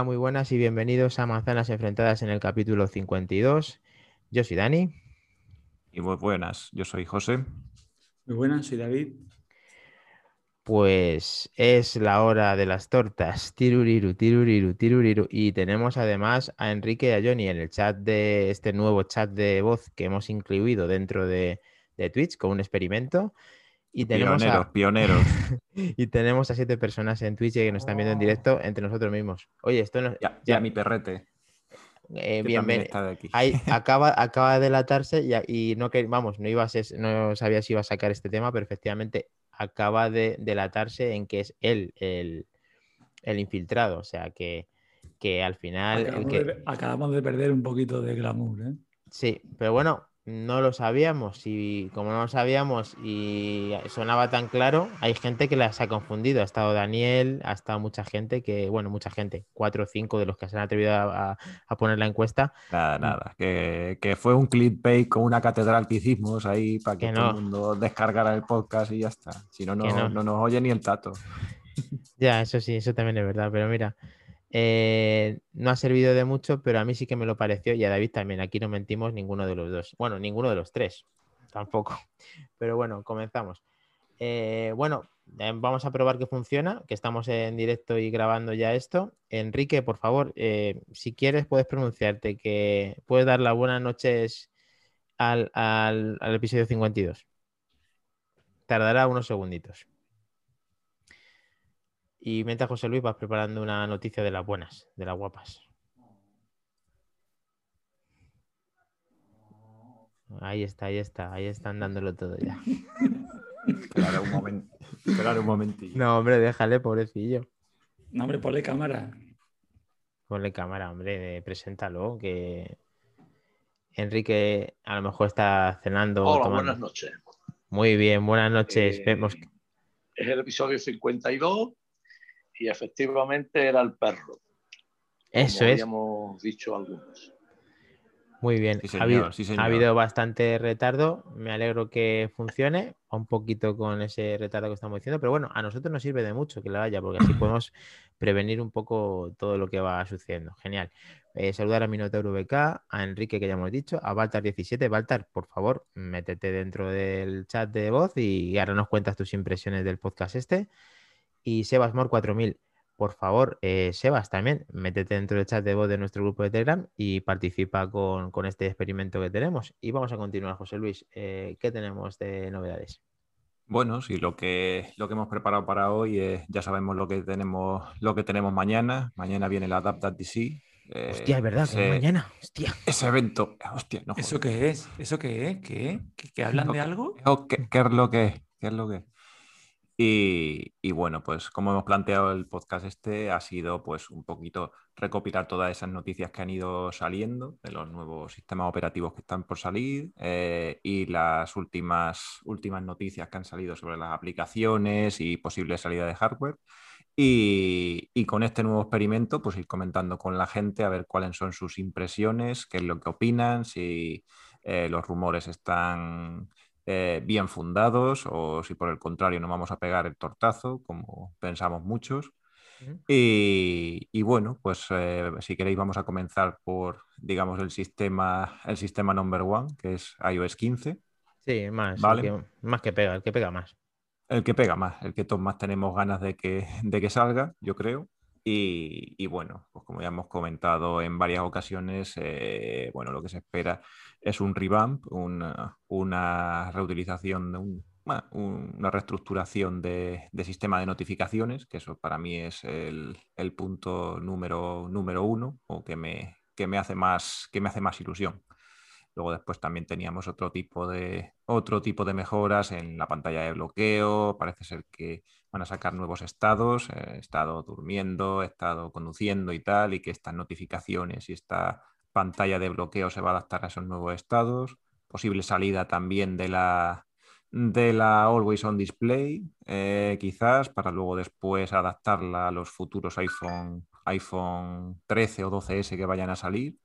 Hola, muy buenas y bienvenidos a Manzanas Enfrentadas en el capítulo 52. Yo soy Dani. Y muy buenas, yo soy José. Muy buenas, soy David. Pues es la hora de las tortas. Tiruriru, tiruriru, tiruriru. Y tenemos además a Enrique y a Johnny en el chat de este nuevo chat de voz que hemos incluido dentro de, de Twitch con un experimento. Y tenemos pioneros, a... pioneros. y tenemos a siete personas en Twitch que nos están viendo en directo entre nosotros mismos. Oye, esto no... Ya, ya mi perrete. Eh, bien, bien. acaba, acaba de delatarse y, y no que, vamos, no iba a ser- no sabía si iba a sacar este tema, pero efectivamente acaba de delatarse en que es él el, el infiltrado. O sea que, que al final. el Acabamos, que- de, acabamos de perder un poquito de glamour, ¿eh? Sí, pero bueno, no lo sabíamos. Y como no lo sabíamos y sonaba tan claro, hay gente que las ha confundido. Ha estado Daniel, ha estado mucha gente que, bueno, mucha gente, cuatro o cinco de los que se han atrevido a, a- poner la encuesta. Nada, nada. Que, que fue un clickbait con una catedral que hicimos ahí para que, Que todo no. el mundo descargara el podcast y ya está. Si no, no, no. no nos oye ni el tato. Ya, eso sí, eso también es verdad, pero mira, eh, no ha servido de mucho, pero a mí sí que me lo pareció y a David también, aquí no mentimos ninguno de los dos, bueno, ninguno de los tres, tampoco, pero bueno, comenzamos. Eh, bueno, eh, vamos a probar que funciona, que estamos en directo y grabando ya esto. Enrique, por favor, eh, si quieres puedes pronunciarte, que puedes dar las buenas noches al, al- al episodio 52. Tardará unos segunditos. Y mientras José Luis vas preparando una noticia de las buenas, de las guapas. Ahí está, ahí está, ahí están dándolo todo ya. Esperar un momento. Esperar un momentillo. No, hombre, déjale, pobrecillo. No, hombre, ponle cámara. Ponle cámara, hombre, eh, preséntalo, que Enrique a lo mejor está cenando. o Hola, tomando. buenas noches. Muy bien, buenas noches. Eh, Vemos- Es el episodio 52 y efectivamente era el perro. Eso como es, habíamos dicho algunos. muy bien. Sí, ha, habido, sí, ha habido bastante retardo, me alegro que funcione, un poquito con ese retardo que estamos diciendo, pero bueno, a nosotros nos sirve de mucho que lo haya, porque así podemos prevenir un poco todo lo que va sucediendo. Genial. Eh, saludar a Minotauro VK, a Enrique, que ya hemos dicho, a Baltar17. Baltar, por favor, métete dentro del chat de voz y ahora nos cuentas tus impresiones del podcast este. Y SebasMor4000, por favor, eh, Sebas, también métete dentro del chat de voz de nuestro grupo de Telegram y participa con, con este experimento que tenemos. Y vamos a continuar, José Luis. Eh, ¿Qué tenemos de novedades? Bueno, sí, lo que, lo que hemos preparado para hoy es, ya sabemos lo que tenemos, lo que tenemos mañana. Mañana viene la Adaptat DC. eh, Hostia, es verdad, ese- mañana. Hostia. Ese evento. Hostia, no ¿Eso qué es? ¿Eso qué es? ¿Qué? ¿Que, que hablan de algo? ¿Qué, qué es lo que es? ¿Qué es lo que es? Y, bueno, pues como hemos planteado el podcast este, ha sido pues un poquito recopilar todas esas noticias que han ido saliendo de los nuevos sistemas operativos que están por salir eh, y las últimas, últimas noticias que han salido sobre las aplicaciones y posible salida de hardware. Y, y con este nuevo experimento, pues ir comentando con la gente a ver cuáles son sus impresiones, qué es lo que opinan, si eh, los rumores están eh, bien fundados o si por el contrario nos vamos a pegar el tortazo, como pensamos muchos. Y, y bueno, pues eh, si queréis vamos a comenzar por, digamos, el sistema, el sistema number one, que es iOS 15, Sí, más, Vale. que, más que pega, el que pega más. el que pega más, el que todos más tenemos ganas de que, de que salga, yo creo. Y, y bueno, pues como ya hemos comentado en varias ocasiones, eh, bueno, lo que se espera es un revamp, una, reutilización, de una reestructuración de, de sistema de notificaciones, que eso para mí es el, punto número, número uno, o que me, que me hace más, que me hace más ilusión. Luego después también teníamos otro tipo de, otro tipo de mejoras en la pantalla de bloqueo. Parece ser que van a sacar nuevos estados. eh, estado durmiendo, estado conduciendo y tal, y que estas notificaciones y esta pantalla de bloqueo se va a adaptar a esos nuevos estados. Posible salida también de la, de la Always On Display, eh, quizás, para luego después adaptarla a los futuros iPhone, iPhone 13 o 12S que vayan a salir.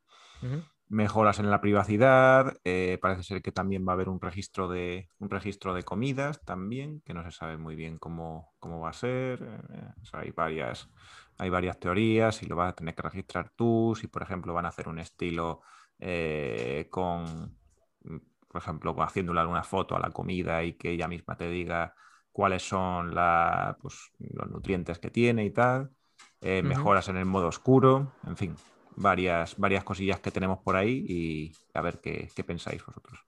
Mejoras en la privacidad, eh, parece ser que también va a haber un registro de, un registro de comidas también, que no se sabe muy bien cómo, cómo va a ser. eh, o sea, hay, varias, hay varias teorías, si lo vas a tener que registrar tú, si por ejemplo van a hacer un estilo eh, con, mm, por ejemplo, haciéndole alguna foto a la comida y que ella misma te diga cuáles son la, pues, los nutrientes que tiene y tal, eh, mejoras en el modo oscuro, en fin, varias, varias cosillas que tenemos por ahí y a ver qué, qué pensáis vosotros.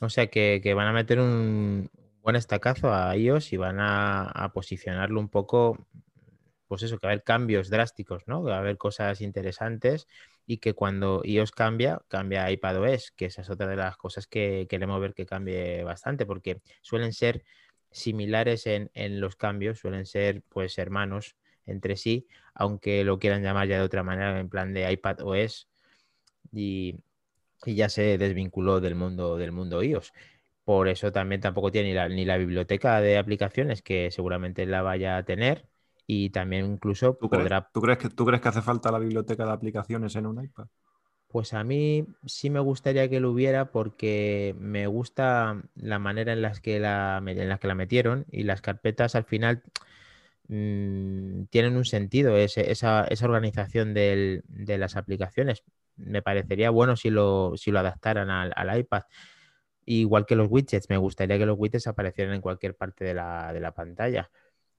O sea que, que van a meter un buen estacazo a iOS y van a, a posicionarlo un poco, pues eso, que va a haber cambios drásticos, ¿no? Que va a haber cosas interesantes y que cuando iOS cambia, cambia iPadOS, que esa es otra de las cosas que queremos ver que cambie bastante, porque suelen ser similares en, en los cambios, suelen ser pues hermanos entre sí, aunque lo quieran llamar ya de otra manera, en plan de iPadOS y, y ya se desvinculó del mundo del mundo iOS. Por eso también tampoco tiene ni la, ni la biblioteca de aplicaciones, que seguramente la vaya a tener, y también incluso ¿Tú crees, podrá ¿tú crees que, ¿Tú crees que hace falta la biblioteca de aplicaciones en un iPad? Pues a mí sí me gustaría que lo hubiera porque me gusta la manera en las que la, en las que la metieron y las carpetas al final mm, tienen un sentido, ese- esa, esa organización del- de las aplicaciones. Me parecería bueno si lo, si lo adaptaran al, iPad. Igual que los widgets, me gustaría que los widgets aparecieran en cualquier parte de la, de la pantalla.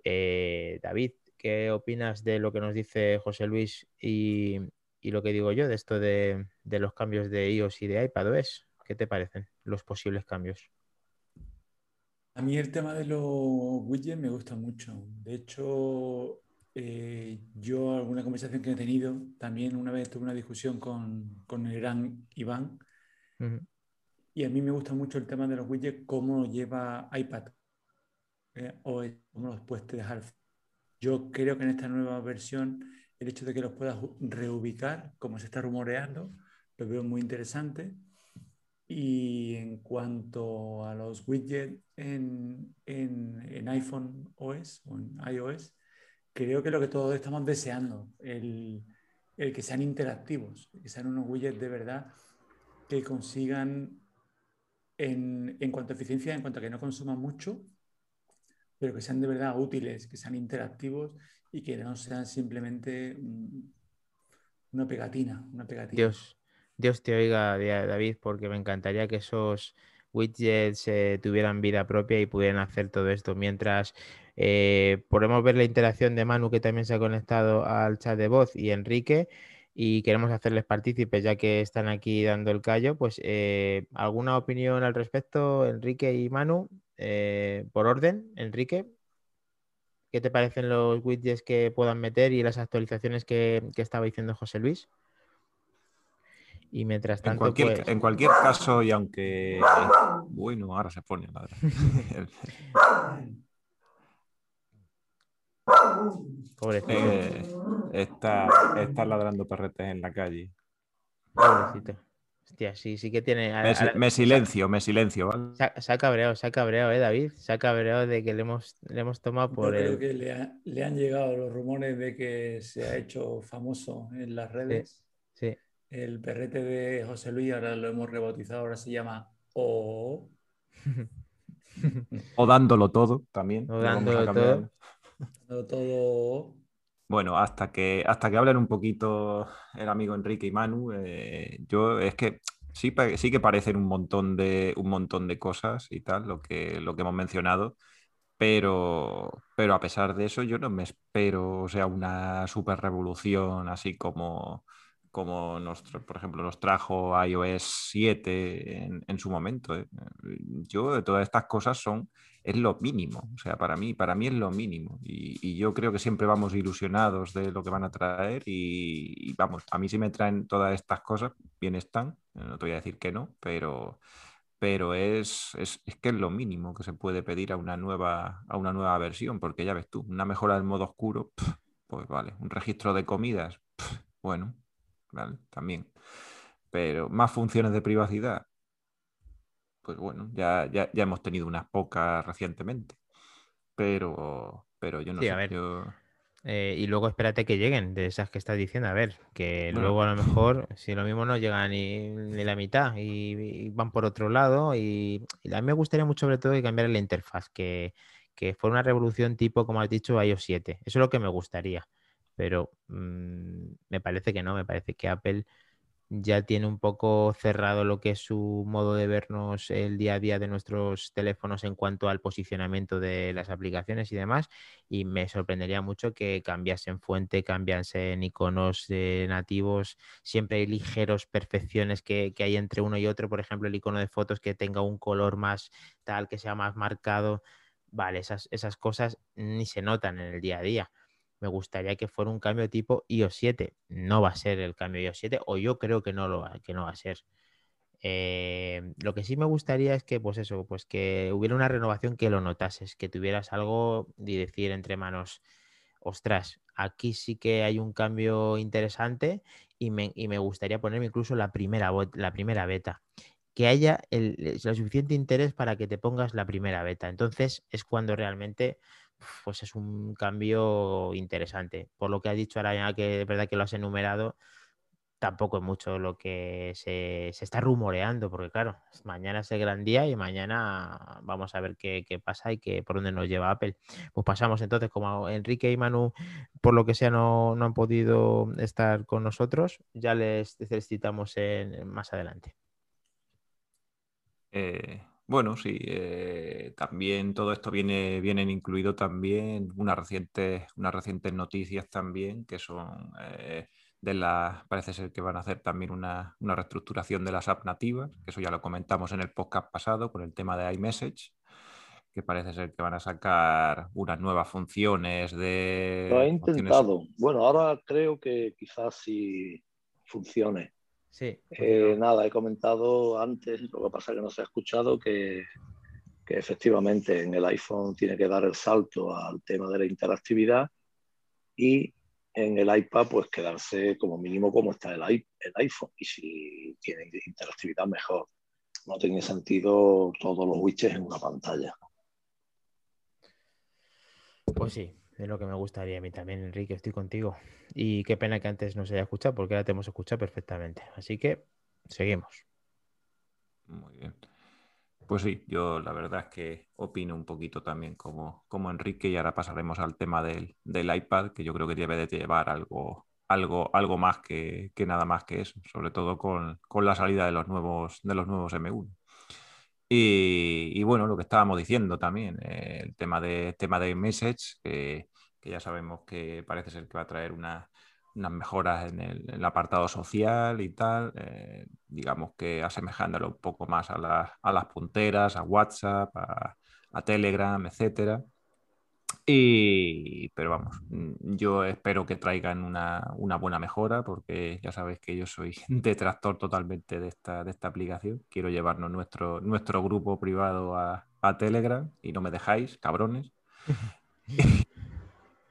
Eh, David, ¿qué opinas de lo que nos dice José Luis y, y lo que digo yo de esto de, de los cambios de iOS y de iPadOS? ¿Qué te parecen los posibles cambios? A mí el tema de los widgets me gusta mucho. De hecho, eh, yo alguna conversación que he tenido, también una vez tuve una discusión con, con el gran Iván, Ujú. y a mí me gusta mucho el tema de los widgets, cómo lleva iPad, eh, o cómo los puedes dejar. Yo creo que en esta nueva versión, el hecho de que los puedas reubicar, como se está rumoreando, lo veo muy interesante. Y en cuanto a los widgets en, en- en iPhone OS o en iOS, creo que lo que todos estamos deseando, el, el que sean interactivos, que sean unos widgets de verdad que consigan, en, en cuanto a eficiencia, en cuanto a que no consuman mucho, pero que sean de verdad útiles, que sean interactivos y que no sean simplemente mm, una pegatina, una pegatina. Dios, Dios te oiga, David, porque me encantaría que esos widgets eh, tuvieran vida propia y pudieran hacer todo esto. Mientras eh, podemos ver la interacción de Manu, que también se ha conectado al chat de voz, y Enrique, y queremos hacerles partícipes, ya que están aquí dando el callo, pues eh, ¿alguna opinión al respecto, Enrique y Manu? Eh, por orden, Enrique. ¿Qué te parecen los widgets que puedan meter y las actualizaciones que, que estaba diciendo José Luis? Y mientras En tanto, cualquier, pues, en cualquier caso, y aunque. Bueno, ahora se pone la pobrecito, Eh, está, está ladrando perretes en la calle. pobrecito. Hostia, sí, sí que tiene. Me, silencio, me silencio, ¿vale? Se ha, se ha cabreado, se ha cabreado, ¿eh, David? Se ha cabreado de que le hemos, le hemos tomado Yo por creo el. que le, ha- le han llegado los rumores de que se ha hecho famoso en las redes. Sí, El perrete de José Luis, ahora lo hemos rebautizado, ahora se llama O. O dándolo todo también. O dándolo todo. Todo Bueno, hasta que, hasta que hablen un poquito el amigo Enrique y Manu, eh, yo es que sí, sí que parecen un montón de, un montón de cosas y tal, lo que, lo que hemos mencionado, pero, pero a pesar de eso yo no me espero, o sea, una super revolución así como, como nos, por ejemplo, nos trajo iOS 7 en, su momento. ¿eh? Yo de todas estas cosas son es lo mínimo. O sea, para mí, para mí es lo mínimo. Y, yo creo que siempre vamos ilusionados de lo que van a traer. Y, vamos, a mí si me traen todas estas cosas, bien están. No te voy a decir que no, pero, pero es, es, es que es lo mínimo que se puede pedir a una nueva, a una nueva versión, porque ya ves tú, una mejora del modo oscuro, pues vale, un registro de comidas, bueno, vale, también. Pero más funciones de privacidad, pues bueno, ya, ya, ya hemos tenido unas pocas recientemente. Pero, pero yo no Sí, sé. a ver. yo- Eh, y luego espérate que lleguen de esas que estás diciendo. A ver, que Bueno. luego a lo mejor, si lo mismo no llega ni, ni la mitad y, y van por otro lado. Y, y a mí me gustaría mucho, sobre todo, que cambiar la interfaz, que, que fuera una revolución tipo, como has dicho, iOS 7. Eso es lo que me gustaría. Pero mm, me parece que no, me parece que Apple ya tiene un poco cerrado lo que es su modo de vernos el día a día de nuestros teléfonos en cuanto al posicionamiento de las aplicaciones y demás. Y me sorprendería mucho que cambiasen fuente, cambiasen iconos eh, nativos. Siempre hay ligeros perfecciones que, que hay entre uno y otro. Por ejemplo, el icono de fotos que tenga un color más tal, que sea más marcado. Vale, esas, esas cosas ni se notan en el día a día me gustaría que fuera un cambio tipo iOS 7. No va a ser el cambio iOS 7, o yo creo que no lo va, que no va a ser. Eh, lo que sí me gustaría es que, pues eso, pues que hubiera una renovación que lo notases, que tuvieras algo de decir entre manos, ostras, aquí sí que hay un cambio interesante y me, y me gustaría ponerme incluso la primera, la primera beta. Que haya el, el suficiente interés para que te pongas la primera beta. Entonces es cuando realmente pues es un cambio interesante. Por lo que has dicho ahora que es verdad que lo has enumerado, tampoco es mucho lo que se, está rumoreando, porque claro, mañana es el gran día y mañana vamos a ver qué, pasa y qué, por dónde nos lleva Apple. Pues pasamos entonces, como Enrique y Manu, por lo que sea, no, han podido estar con nosotros, ya les, les citamos más adelante. Eh, bueno, sí, eh, también todo esto viene, vienen incluido también unas recientes, unas recientes noticias también, que son eh, de las, parece ser que van a hacer también una, una reestructuración de las apps nativas, que eso ya lo comentamos en el podcast pasado con el tema de iMessage, que parece ser que van a sacar unas nuevas funciones de... Lo he intentado. Bueno, ahora creo que quizás sí funcione. Sí, Eh, nada, he comentado antes, lo que pasa es que no se ha escuchado, que, que efectivamente en el iPhone tiene que dar el salto al tema de la interactividad y en el iPad pues quedarse como mínimo como está el, el iPhone y si tiene interactividad mejor. No tiene sentido todos los widgets en una pantalla. Pues sí, es lo que me gustaría a mí también, Enrique, estoy contigo. Y qué pena que antes no se haya escuchado, porque ahora te hemos escuchado perfectamente. Así que seguimos. Muy bien. Pues sí, yo la verdad es que opino un poquito también como, como Enrique y ahora pasaremos al tema del, del iPad, que yo creo que debe de llevar algo, algo, algo más que, que nada más que eso, sobre todo con, con la salida de los nuevos, de los nuevos M1. Y, bueno, lo que estábamos diciendo también, eh, el tema de, tema de Message, que, ya sabemos que parece ser que va a traer una, unas mejoras en el, apartado social y tal, eh, digamos que asemejándolo un poco más a, las- a las punteras, a WhatsApp, a Telegram, etcétera. Y, pero vamos, mm, yo espero que traigan una, una buena mejora porque ya sabéis que yo soy detractor totalmente de esta, de esta aplicación. Quiero llevarnos nuestro, nuestro grupo privado a, a Telegram y no me dejáis, cabrones.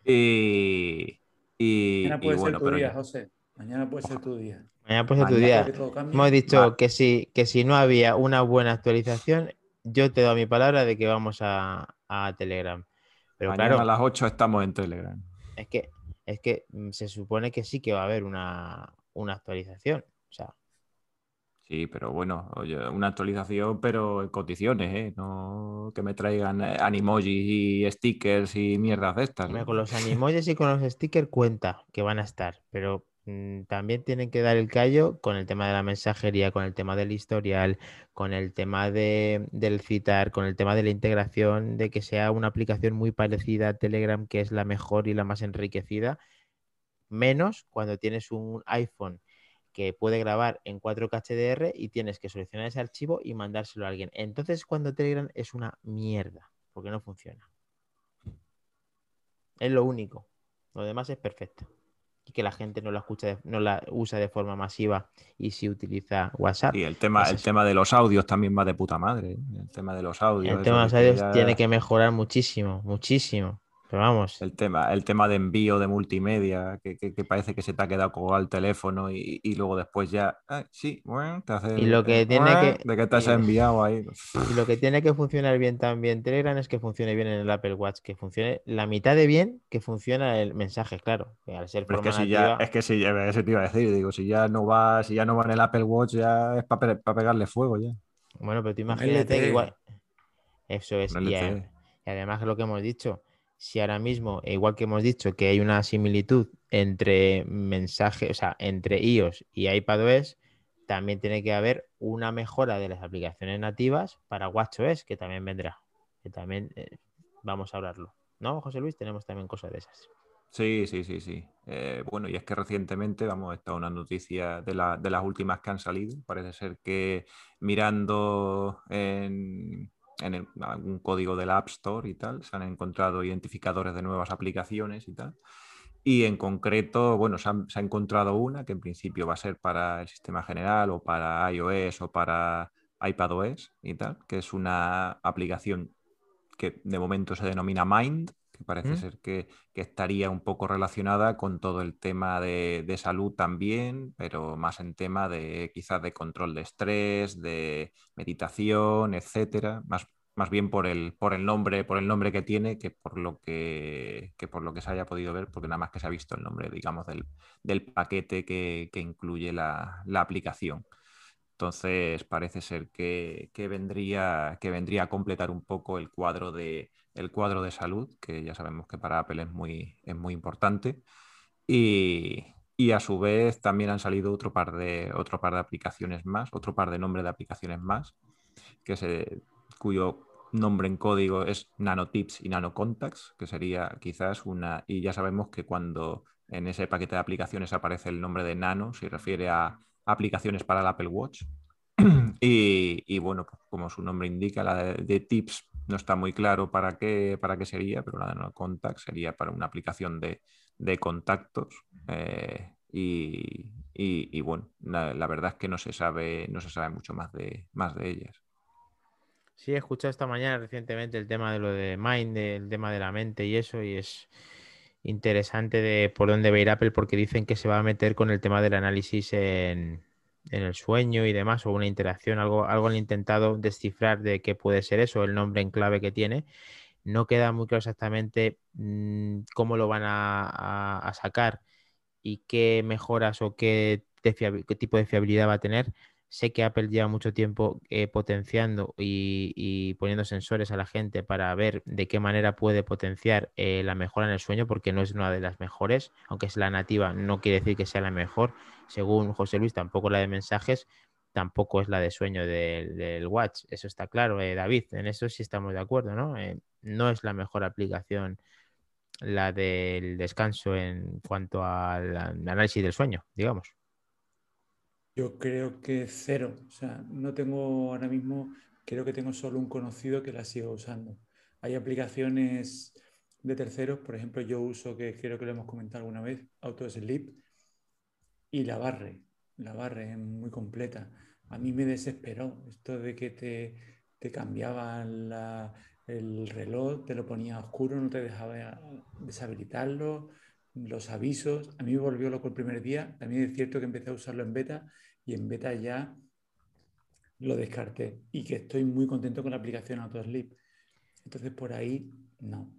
y, y- Mañana y puede bueno, ser tu pero día, ya- José. Mañana puede ser tu día. Mañana puede ser tu día. Hemos dicho que si, que si no había una buena actualización, yo te doy mi palabra de que vamos a, a Telegram. Pero mañana claro, a las 8 estamos en Telegram. es que, es que mm, se supone que sí que va a haber una, una actualización. O sea, Sí, pero bueno, oye, una actualización, pero en condiciones, ¿eh? No que me traigan eh, animojis y stickers y mierdas de estas. con los animojis y con los stickers cuenta que van a estar, pero también tienen que dar el callo con el tema de la mensajería, con el tema del historial, con el tema de, del citar, con el tema de la integración, de que sea una aplicación muy parecida a Telegram, que es la mejor y la más enriquecida, menos cuando tienes un iPhone que puede grabar en 4K HDR y tienes que seleccionar ese archivo y mandárselo a alguien. Entonces, cuando Telegram es una mierda, porque no funciona. Es lo único. Lo demás es perfecto. Y que la gente no la escucha, de- no la usa de forma masiva y si utiliza WhatsApp. Y el tema, es el tema de los audios también va de puta madre. ¿eh? El tema de los audios. El tema de los audios ya- tiene que mejorar muchísimo, muchísimo. Pero vamos. El tema, el tema de envío de multimedia, que, parece que se te ha quedado colgado el teléfono y, luego después ya, sí, bueno, te hace. Y lo que tiene que. De que te has enviado ahí. Y lo que tiene que funcionar bien también Telegram es que funcione bien en el Apple Watch, que funcione la mitad de bien que funciona el mensaje, claro. Que al ser es que si ya, es que si ese te iba a decir, digo, si ya no va, si ya no va en el Apple Watch, ya es para pegarle fuego ya. Bueno, pero tú imagínate que igual. Eso es. Y, y además lo que hemos dicho si ahora mismo, igual que hemos dicho que hay una similitud entre mensajes, o sea, entre iOS y iPadOS, también tiene que haber una mejora de las aplicaciones nativas para WatchOS, que también vendrá, que también eh, vamos a hablarlo. ¿No, José Luis? Tenemos también cosas de esas. Sí, sí, sí, sí. Eh, bueno, y es que recientemente, vamos, está una noticia de, de las últimas que han salido. Parece ser que mirando en, en algún código de la App Store y tal, se han encontrado identificadores de nuevas aplicaciones y tal. Y en concreto, bueno, se, ha encontrado una que en principio va a ser para el sistema general o para iOS o para iPadOS y tal, que es una aplicación que de momento se denomina Mind, que parece mm. ser que, estaría un poco relacionada con todo el tema de, de, salud también, pero más en tema de quizás de control de estrés, de meditación, etcétera, más, más bien por el, por el nombre, por el nombre que tiene, que por lo que, por lo que se haya podido ver, porque nada más que se ha visto el nombre, digamos, del, paquete que, incluye la, la aplicación. Entonces parece ser que, vendría, que vendría a completar un poco el cuadro, de, el cuadro de salud, que ya sabemos que para Apple es muy, es muy importante. Y, a su vez también han salido otro par, de, otro par de aplicaciones más, otro par de nombres de aplicaciones más, que cuyo nombre en código es NanoTips y NanoContacts, que sería quizás una... Y ya sabemos que cuando en ese paquete de aplicaciones aparece el nombre de Nano, se refiere a aplicaciones para el Apple Watch. y, bueno, pues, como su nombre indica, la de, tips no está muy claro para qué, para qué sería, pero la de no contact sería para una aplicación de, contactos. Eh, y, bueno, la, verdad es que no se sabe, no se sabe mucho más de, más de ellas. Sí, he escuchado esta mañana recientemente el tema de lo de Mind, el tema de la mente y eso, y es interesante de por dónde va a ir Apple porque dicen que se va a meter con el tema del análisis en, el sueño y demás, o una interacción, algo, algo han intentado descifrar de qué puede ser eso, el nombre en clave que tiene. No queda muy claro exactamente mm, cómo lo van a, sacar y qué mejoras o qué, qué tipo de fiabilidad va a tener Sé que Apple lleva mucho tiempo eh, potenciando y, poniendo sensores a la gente para ver de qué manera puede potenciar eh, la mejora en el sueño, porque no es una de las mejores, aunque es la nativa, no quiere decir que sea la mejor. Según José Luis, tampoco la de mensajes, tampoco es la de sueño del, Watch. Eso está claro, eh, David, en eso sí estamos de acuerdo, ¿no? no es la mejor aplicación la del descanso en cuanto al análisis del sueño, digamos. Yo creo que cero. O sea, no tengo ahora mismo, creo que tengo solo un conocido que la sigo usando. Hay aplicaciones de terceros, por ejemplo, yo uso, que creo que lo hemos comentado alguna vez, AutoSleep, y la barre. La barre es muy completa. A mí me desesperó esto de que te, te cambiaban el reloj, te lo ponía oscuro, no te dejaba deshabilitarlo los avisos. A mí me volvió loco el primer día. También es cierto que empecé a usarlo en beta y en beta ya lo descarté y que estoy muy contento con la aplicación AutoSleep. Entonces por ahí no.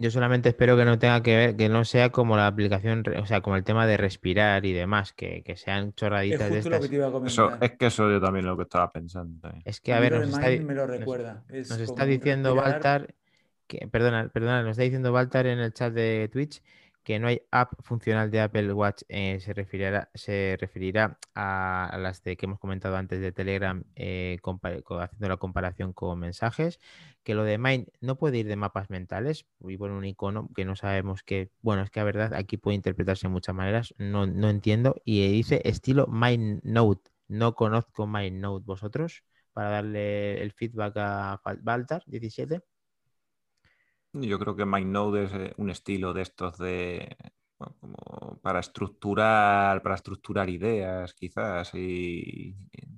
Yo solamente espero que no tenga que ver, que no sea como la aplicación, o sea, como el tema de respirar y demás, que, sean chorraditas es de estas. Eso, es que eso yo también lo que estaba pensando. Es que, a, ver, nos está, me lo recuerda. Nos, está diciendo Baltar, que, perdona, perdona, nos está diciendo Baltar en el chat de Twitch que no hay app funcional de Apple Watch eh, se, referirá, se referirá a, las de que hemos comentado antes de Telegram, eh, haciendo la comparación con mensajes, que lo de Mind no puede ir de mapas mentales y por un icono que no sabemos que, bueno, es que la verdad aquí puede interpretarse de muchas maneras, no, no entiendo, y dice estilo Mind Note, no conozco Mind Note vosotros, para darle el feedback a Baltar 17. Yo creo que MindNode es eh, un estilo de estos de como para estructurar, para estructurar ideas, quizás, y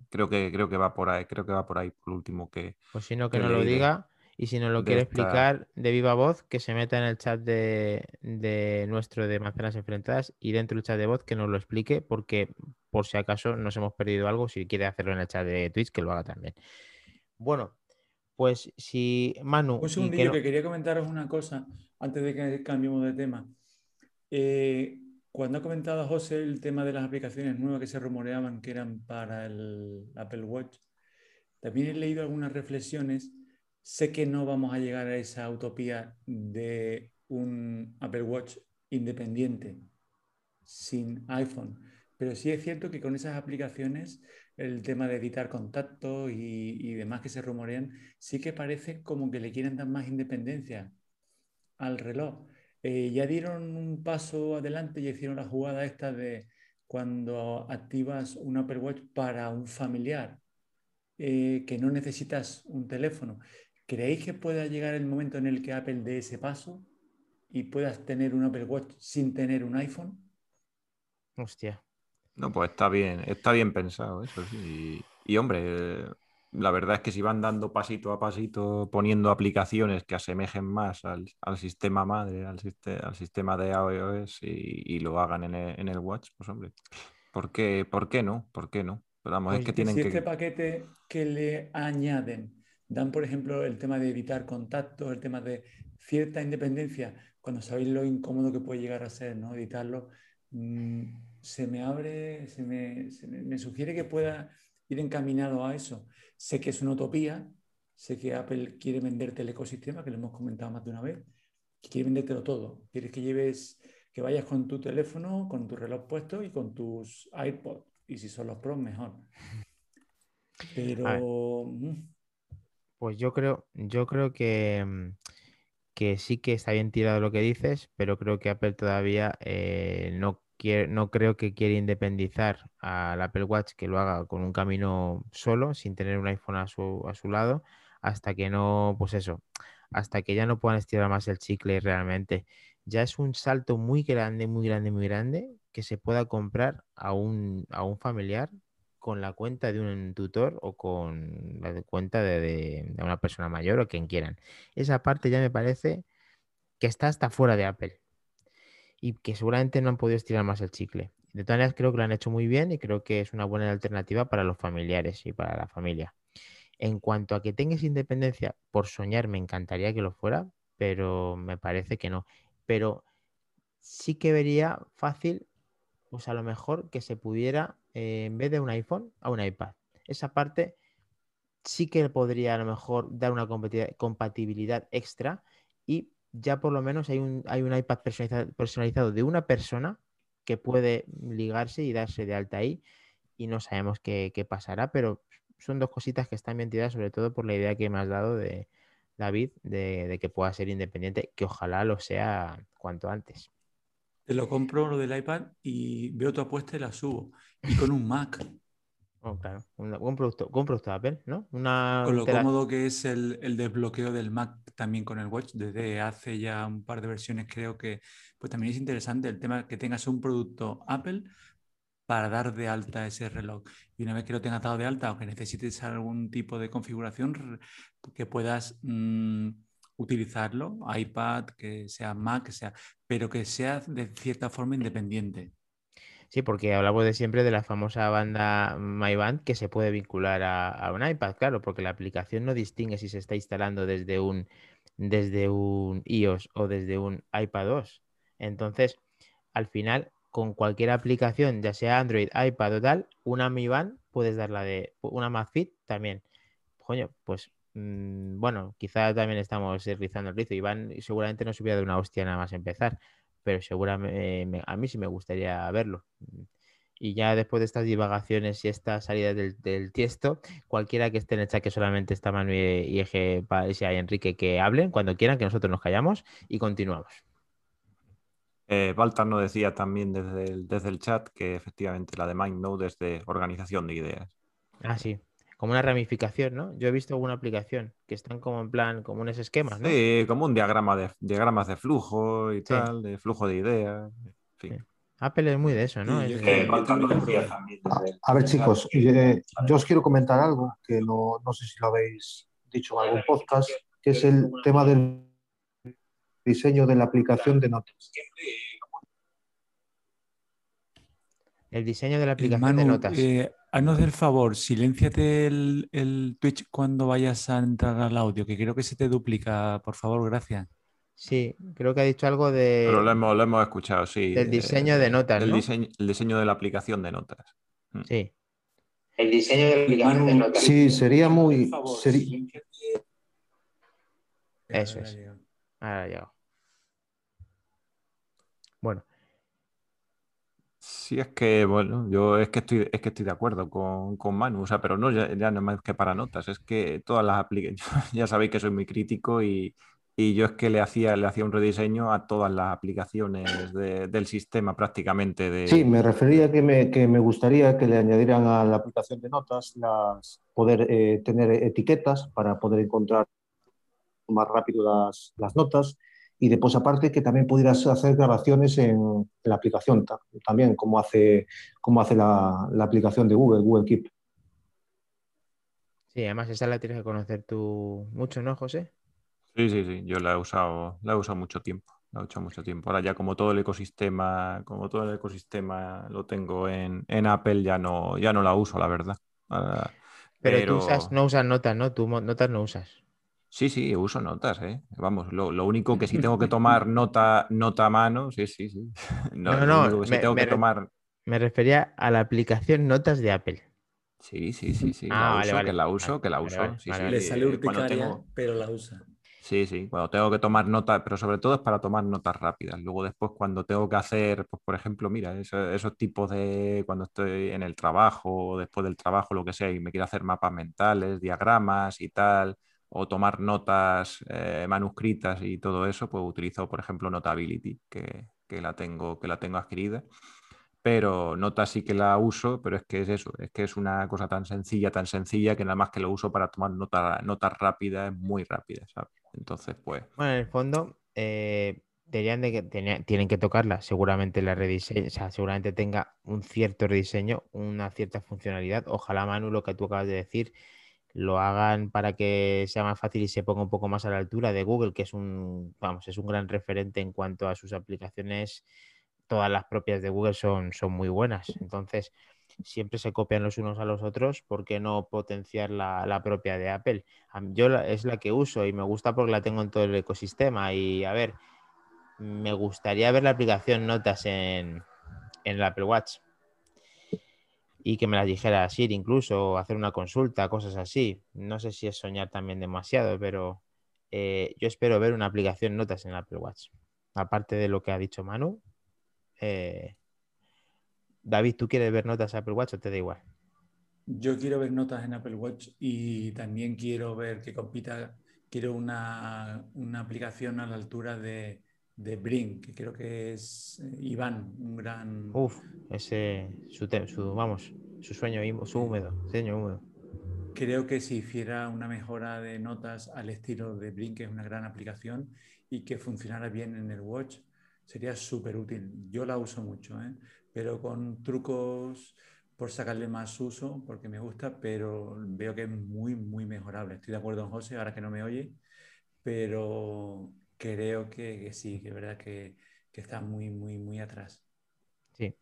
creo que creo que va por ahí, creo que va por ahí por último que. Pues si no que, no lo diga. Y si nos lo quiere explicar de viva voz, que se meta en el chat de, nuestro de Manzanas Enfrentadas y dentro del chat de voz que nos lo explique, porque por si acaso nos hemos perdido algo, si quiere hacerlo en el chat de Twitch, que lo haga también. Bueno, pues si Manu. Un segundillo que, quería comentaros una cosa antes de que cambiemos de tema. Eh, cuando ha comentado José el tema de las aplicaciones nuevas que se rumoreaban que eran para el Apple Watch, también he leído algunas reflexiones Sé que no vamos a llegar a esa utopía de un Apple Watch independiente sin iPhone, pero sí es cierto que con esas aplicaciones, el tema de editar contactos y, demás que se rumorean, sí que parece como que le quieren dar más independencia al reloj. Eh, ya dieron un paso adelante y hicieron la jugada esta de cuando activas un Apple Watch para un familiar, eh, que no necesitas un teléfono. ¿Creéis que pueda llegar el momento en el que Apple dé ese paso y puedas tener un Apple Watch sin tener un iPhone? Hostia. No, pues está bien, está bien pensado eso, sí. Y, hombre, la verdad es que si van dando pasito a pasito, poniendo aplicaciones que asemejen más al, sistema madre, al, al, sistema de iOS y, lo hagan en el, Watch, pues hombre, ¿por qué, ¿por qué no? ¿Por qué no? Pero vamos, es que tienen si este paquete que le añaden dan, por ejemplo, el tema de evitar contactos, el tema de cierta independencia, cuando sabéis lo incómodo que puede llegar a ser, ¿no? Editarlo, mm, se me abre, se me, sugiere que pueda ir encaminado a eso. Sé que es una utopía, sé que Apple quiere venderte el ecosistema, que lo hemos comentado más de una vez, que quiere vendértelo todo. Quieres que lleves, que vayas con tu teléfono, con tu reloj puesto y con tus iPods. Y si son los pros, mejor. Pero pues yo creo, yo creo que, mm, que sí que está bien tirado lo que dices, pero creo que Apple todavía eh, no, no creo que quiere independizar al Apple Watch que lo haga con un camino solo, sin tener un iPhone a su, a su lado, hasta que no, pues eso, hasta que ya no puedan estirar más el chicle realmente. Ya es un salto muy grande, muy grande, muy grande que se pueda comprar a un, a un familiar con la cuenta de un tutor o con la cuenta de, una persona mayor o quien quieran. Esa parte ya me parece que está hasta fuera de Apple y que seguramente no han podido estirar más el chicle. De todas maneras, creo que lo han hecho muy bien y creo que es una buena alternativa para los familiares y para la familia. En cuanto a que tengas independencia, por soñar me encantaría que lo fuera, pero me parece que no. Pero sí que vería fácil, pues a lo mejor que se pudiera eh, en vez de un iPhone, a un iPad. Esa parte sí que podría a lo mejor dar una compatibilidad extra y ya por lo menos hay un, hay un iPad personalizado, de una persona que puede ligarse y darse de alta ahí y no sabemos qué, pasará, pero son dos cositas que están bien tiradas, sobre todo por la idea que me has dado de David, de, de que pueda ser independiente, que ojalá lo sea cuanto antes. Te lo compro lo del iPad y veo tu apuesta y la subo. Y con un Mac. Oh, claro, un, producto, un producto Apple, ¿no? Una, con lo cómodo que es el, desbloqueo del Mac también con el Watch, desde hace ya un par de versiones creo que pues también es interesante el tema que tengas un producto Apple para dar de alta ese reloj. Y una vez que lo tengas dado de alta, aunque necesites algún tipo de configuración, que puedas mm, utilizarlo, iPad, que sea Mac, que sea, pero que sea de cierta forma independiente. Sí, porque hablamos de siempre de la famosa banda MyBand que se puede vincular a, un iPad, claro, porque la aplicación no distingue si se está instalando desde un, desde un iOS o desde un iPad 2. Entonces, al final, con cualquier aplicación, ya sea Android, iPad o tal, una Mi Band puedes darla de una MagFit también. Coño, pues mm, bueno, quizá también estamos rizando el rizo. Iván seguramente no se hubiera de una hostia nada más empezar pero seguramente a mí sí me gustaría verlo. Y ya después de estas divagaciones y esta salida del, tiesto, cualquiera que esté en el chat que solamente está Manu y Eje y Enrique que hablen cuando quieran, que nosotros nos callamos y continuamos. Eh, Baltar nos decía también desde el, desde el chat que efectivamente la de MindNode es de organización de ideas. Ah, sí como una ramificación, ¿no? Yo he visto alguna aplicación que están como en plan, como unos esquemas, ¿no? Sí, como un diagrama de diagramas de flujo y tal, de flujo de ideas. Apple es muy de eso, ¿no? a, ver, chicos, eh, yo os quiero comentar algo que no, no sé si lo habéis dicho en algún podcast, que es el tema del diseño de la aplicación de notas. El diseño de la aplicación de notas. Eh, haznos del favor, silénciate el, el, Twitch cuando vayas a entrar al audio, que creo que se te duplica, por favor, gracias. Sí, creo que ha dicho algo de. Pero lo hemos, lo hemos escuchado, sí. Del diseño de notas. El, ¿no? diseño, el diseño de la aplicación de notas. Mm. Sí. El diseño de la aplicación de notas. Sí, sería muy. Sería... Eso es. Ahora ha llegado. Bueno. Sí, es que, bueno, yo es que estoy, es que estoy de acuerdo con, con Manu, o sea, pero no ya, ya no más que para notas, es que todas las aplicaciones, ya sabéis que soy muy crítico y, y yo es que le hacía, le hacía un rediseño a todas las aplicaciones de, del sistema prácticamente. De... Sí, me refería que me, que me gustaría que le añadieran a la aplicación de notas las, poder eh, tener etiquetas para poder encontrar más rápido las, las notas y después aparte que también pudieras hacer grabaciones en, en la aplicación también, como hace, como hace la, la, aplicación de Google, Google Keep. Sí, además esa la tienes que conocer tú mucho, ¿no, José? Sí, sí, sí, yo la he usado, la he usado mucho tiempo, la he usado mucho tiempo. Ahora ya como todo el ecosistema, como todo el ecosistema lo tengo en, en Apple, ya no, ya no la uso, la verdad. Ahora, pero, pero, tú usas, no usas notas, ¿no? Tú notas no usas. Sí, sí, uso notas, ¿eh? Vamos, lo, lo, único que si tengo que tomar nota, nota a mano, sí, sí, sí. No, no, no me, si tengo me, que tomar... me refería a la aplicación Notas de Apple. Sí, sí, sí, sí. Ah, la vale, uso, vale. que la uso, que la uso. Vale, sí, sí, Le sale urticaria, tengo... pero la usa. Sí, sí, cuando tengo que tomar notas, pero sobre todo es para tomar notas rápidas. Luego después cuando tengo que hacer, pues por ejemplo, mira, esos, esos tipos de cuando estoy en el trabajo, después del trabajo, lo que sea, y me quiero hacer mapas mentales, diagramas y tal, o tomar notas eh, manuscritas y todo eso, pues utilizo, por ejemplo, Notability, que, que, la, tengo, que la tengo adquirida. Pero Nota sí que la uso, pero es que es eso, es que es una cosa tan sencilla, tan sencilla, que nada más que lo uso para tomar notas notas rápidas, muy rápidas, ¿sabes? Entonces, pues... Bueno, en el fondo, eh, de que tenía, tienen que tocarla, seguramente la rediseño, o sea, seguramente tenga un cierto rediseño, una cierta funcionalidad. Ojalá, Manu, lo que tú acabas de decir, lo hagan para que sea más fácil y se ponga un poco más a la altura de Google, que es un, vamos, es un gran referente en cuanto a sus aplicaciones. Todas las propias de Google son, son muy buenas. Entonces, siempre se copian los unos a los otros, ¿por qué no potenciar la, la propia de Apple? Yo la, es la que uso y me gusta porque la tengo en todo el ecosistema. Y a ver, me gustaría ver la aplicación Notas en, en el Apple Watch y que me las dijera Siri incluso, hacer una consulta, cosas así. No sé si es soñar también demasiado, pero eh, yo espero ver una aplicación Notas en Apple Watch. Aparte de lo que ha dicho Manu, eh, David, ¿tú quieres ver notas en Apple Watch o te da igual? Yo quiero ver notas en Apple Watch y también quiero ver que compita, quiero una, una aplicación a la altura de, de Brink, que creo que es eh, Iván, un gran... Uf, ese, su, su vamos, su sueño, su húmedo, sueño húmedo. Creo que si hiciera una mejora de notas al estilo de Brink, que es una gran aplicación, y que funcionara bien en el Watch, sería súper útil. Yo la uso mucho, ¿eh? pero con trucos por sacarle más uso, porque me gusta, pero veo que es muy, muy mejorable. Estoy de acuerdo con José, ahora que no me oye, pero creo que, que sí, que es verdad que, que, está muy, muy, muy atrás. Sí.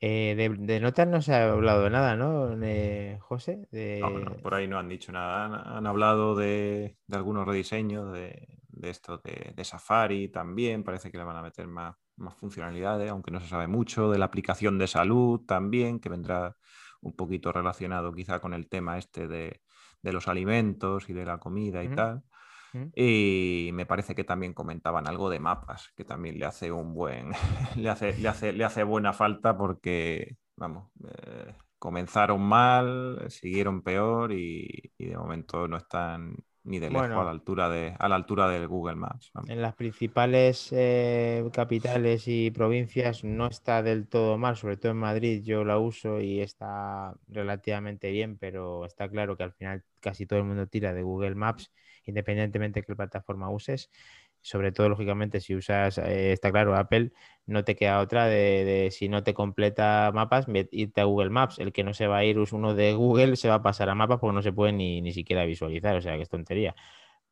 Eh, de, de, notas no se ha hablado nada, ¿no, eh, José? De... No, no, por ahí no han dicho nada. Han, han hablado de, de, algunos rediseños de, de esto de, de, Safari también. Parece que le van a meter más, más funcionalidades, aunque no se sabe mucho, de la aplicación de salud también, que vendrá un poquito relacionado quizá con el tema este de, de los alimentos y de la comida y uh -huh. tal. Y me parece que también comentaban algo de mapas, que también le hace un buen, le hace, le hace, le hace buena falta porque, vamos, eh, comenzaron mal, siguieron peor y, y, de momento no están ni de lejos bueno, a, la altura de, a la altura del Google Maps. En las principales eh, capitales y provincias no está del todo mal, sobre todo en Madrid yo la uso y está relativamente bien, pero está claro que al final casi todo el mundo tira de Google Maps, independientemente de qué plataforma uses. Sobre todo, lógicamente, si usas, eh, está claro, Apple, no te queda otra de, si no te completa mapas, irte a Google Maps. El que no se va a ir uno de Google se va a pasar a mapas porque no se puede ni, ni siquiera visualizar, o sea, que es tontería.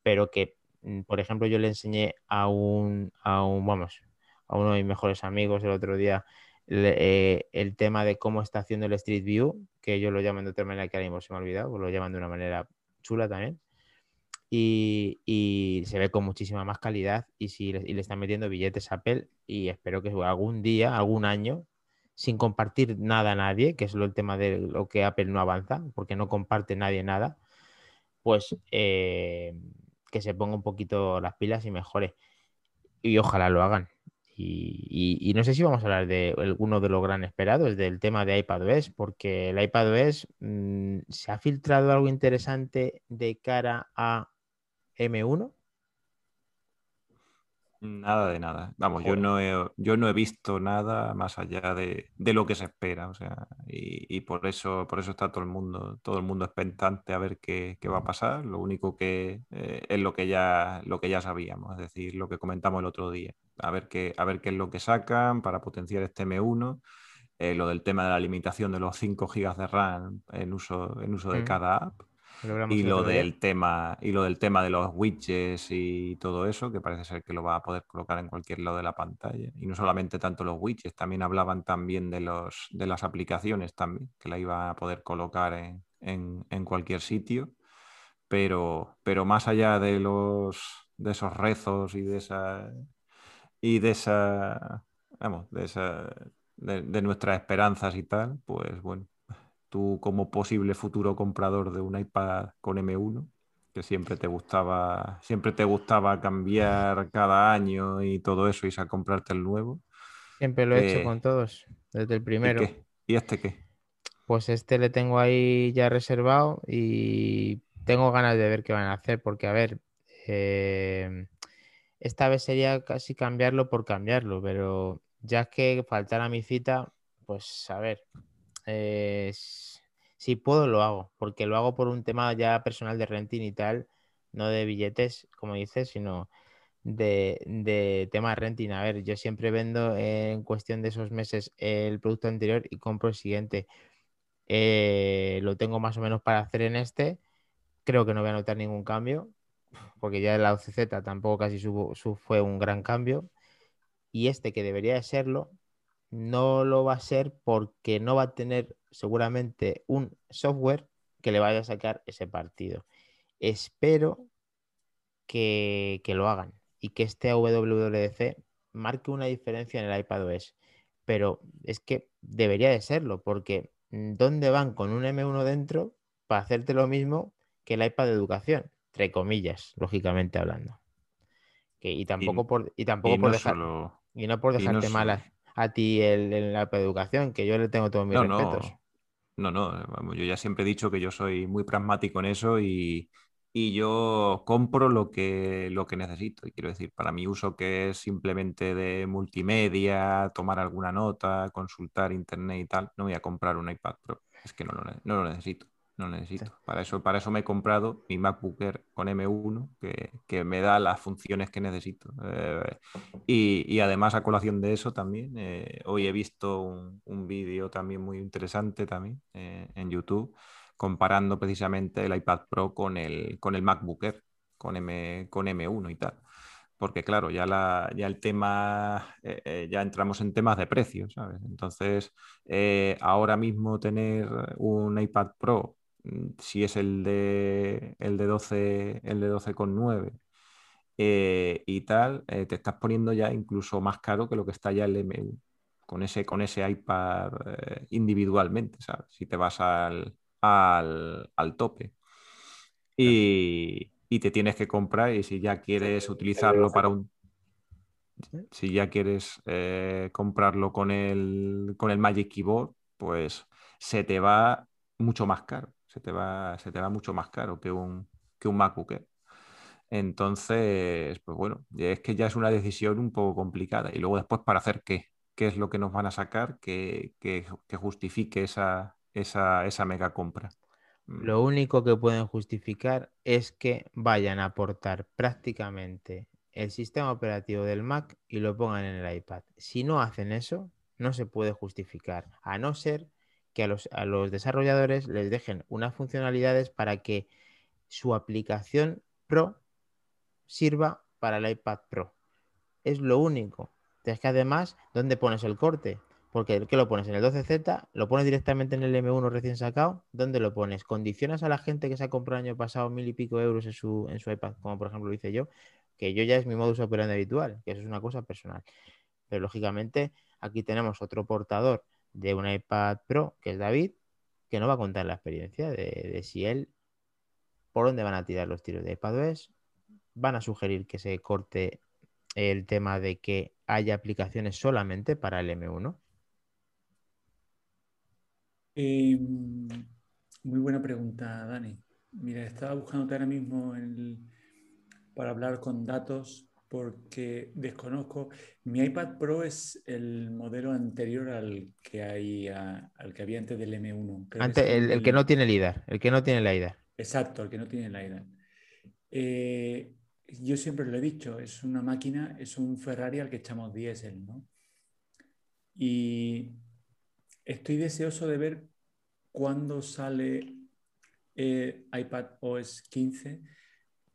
pero que, mm, por ejemplo, yo le enseñé a un, a un vamos, a uno de mis mejores amigos el otro día eh, el tema de cómo está haciendo el Street View, que ellos lo llaman de otra manera que ahora mismo se me ha olvidado, lo llaman de una manera chula también. Y, se ve con muchísima más calidad y, si, le están metiendo billetes a Apple y espero que algún día, algún año, sin compartir nada a nadie, que es lo, el tema de lo que Apple no avanza, porque no comparte nadie nada, pues eh, que se ponga un poquito las pilas y mejore. Y ojalá lo hagan. Y, no sé si vamos a hablar de alguno de los gran esperados, del tema de iPadOS, porque el iPadOS mm, se ha filtrado algo interesante de cara a M1. Nada de nada. Vamos, yo no, he, yo no he visto nada más allá de, lo que se espera. O sea, y, por eso, por eso está todo el mundo, todo el mundo expectante a ver qué, va a pasar. Lo único que eh, es lo que ya, lo que ya sabíamos, es decir, lo que comentamos el otro día. A ver qué, a ver qué es lo que sacan para potenciar este M1. Eh, lo del tema de la limitación de los 5 GB de RAM en uso, en uso de mm. cada app y lo del tema y lo del tema de los widgets y todo eso que parece ser que lo va a poder colocar en cualquier lado de la pantalla. Y no solamente tanto los widgets también hablaban también de los de las aplicaciones también que la iba a poder colocar en, en, cualquier sitio. Pero pero más allá de los de esos rezos y de esa y de esa vamos de esa de nuestras esperanzas y tal pues bueno tú como posible futuro comprador de un iPad con M1, que siempre te gustaba, siempre te gustaba cambiar cada año y todo eso y a comprarte el nuevo. Siempre lo he hecho eh, con todos, desde el primero. ¿Y, este qué? Pues este le tengo ahí ya reservado y tengo ganas de ver qué van a hacer, porque a ver, eh, esta vez sería casi cambiarlo por cambiarlo, pero ya que faltara mi cita, pues a ver, si puedo, lo hago, porque lo hago por un tema ya personal de renting y tal, no de billetes, como dices, sino de, de tema renting. A ver, yo siempre vendo en cuestión de esos meses el producto anterior y compro el siguiente. Eh, lo tengo más o menos para hacer en este. Creo que no voy a notar ningún cambio, porque ya la OCZ tampoco casi fue un gran cambio. Y este que debería de serlo, no lo va a ser porque no va a tener seguramente un software que le vaya a sacar ese partido. Espero que, lo hagan y que este WWDC marque una diferencia en el iPadOS. Pero es que debería de serlo, porque ¿dónde van con un M1 dentro para hacerte lo mismo que el iPad de educación? Entre comillas, lógicamente hablando. y tampoco por, y tampoco por dejar. Y no por dejarte malas a ti el, la educación, que yo le tengo todos mis respetos. No, no, no yo ya siempre he dicho que yo soy muy pragmático en eso y, yo compro lo que, lo que necesito. Y quiero decir, para mi uso que es simplemente de multimedia, tomar alguna nota, consultar internet y tal, no voy a comprar un iPad Pro. Es que no lo necesito no necesito. Para, eso, para eso me he comprado mi MacBook Air con M1, que, me da las funciones que necesito. Eh, y, además, a colación de eso también, eh, hoy he visto un, vídeo también muy interesante también eh, en YouTube, comparando precisamente el iPad Pro con el, con el MacBook Air, con, M, con M1 y tal. Porque claro, ya, la, ya el tema, ya entramos en temas de precios, ¿sabes? Entonces, ahora mismo tener un iPad Pro si es el de, el de 12, el de 12,9 eh, y tal, eh, te estás poniendo ya incluso más caro que lo que está ya el M1, con ese, con ese iPad eh, individualmente, ¿sabes? Si te vas al, al, tope. Y, te tienes que comprar y si ya quieres utilizarlo para un... Si ya quieres comprarlo con el, con el Magic Keyboard, pues se te va mucho más caro se te va, se te va mucho más caro que un, que un MacBook. Entonces, pues bueno, es que ya es una decisión un poco complicada. Y luego después, ¿para hacer qué? ¿Qué es lo que nos van a sacar que, que, justifique esa, esa, esa mega compra? Mm. Lo único que pueden justificar es que vayan a aportar prácticamente el sistema operativo del Mac y lo pongan en el iPad. Si no hacen eso, no se puede justificar, a no ser que a los, desarrolladores les dejen unas funcionalidades para que su aplicación Pro sirva para el iPad Pro. Es lo único. Es que además, ¿dónde pones el corte? Porque ¿qué lo pones? ¿En el 12Z? ¿Lo pones directamente en el M1 recién sacado? ¿Dónde lo pones? ¿Condicionas a la gente que se ha comprado el año pasado mil y pico euros en su, en su iPad, como por ejemplo lo hice yo? Que yo ya es mi modus operandi habitual, que eso es una cosa personal. Pero lógicamente aquí tenemos otro portador de un iPad Pro, que es David, que no va a contar la experiencia de, si él, por dónde van a tirar los tiros de iPadOS, van a sugerir que se corte el tema de que haya aplicaciones solamente para el M1. Em, muy buena pregunta, Dani. Mira, estaba buscando ahora mismo para hablar con datos porque desconozco. Mi iPad Pro es el modelo anterior al que, hay, al que había antes del M1. antes, el, que no tiene LIDAR, el que no tiene la IDA. Exacto, el que no tiene la IDA. Eh, yo siempre lo he dicho, es una máquina, es un Ferrari al que echamos diésel, ¿no? Y estoy deseoso de ver cuándo sale eh, iPad OS 15,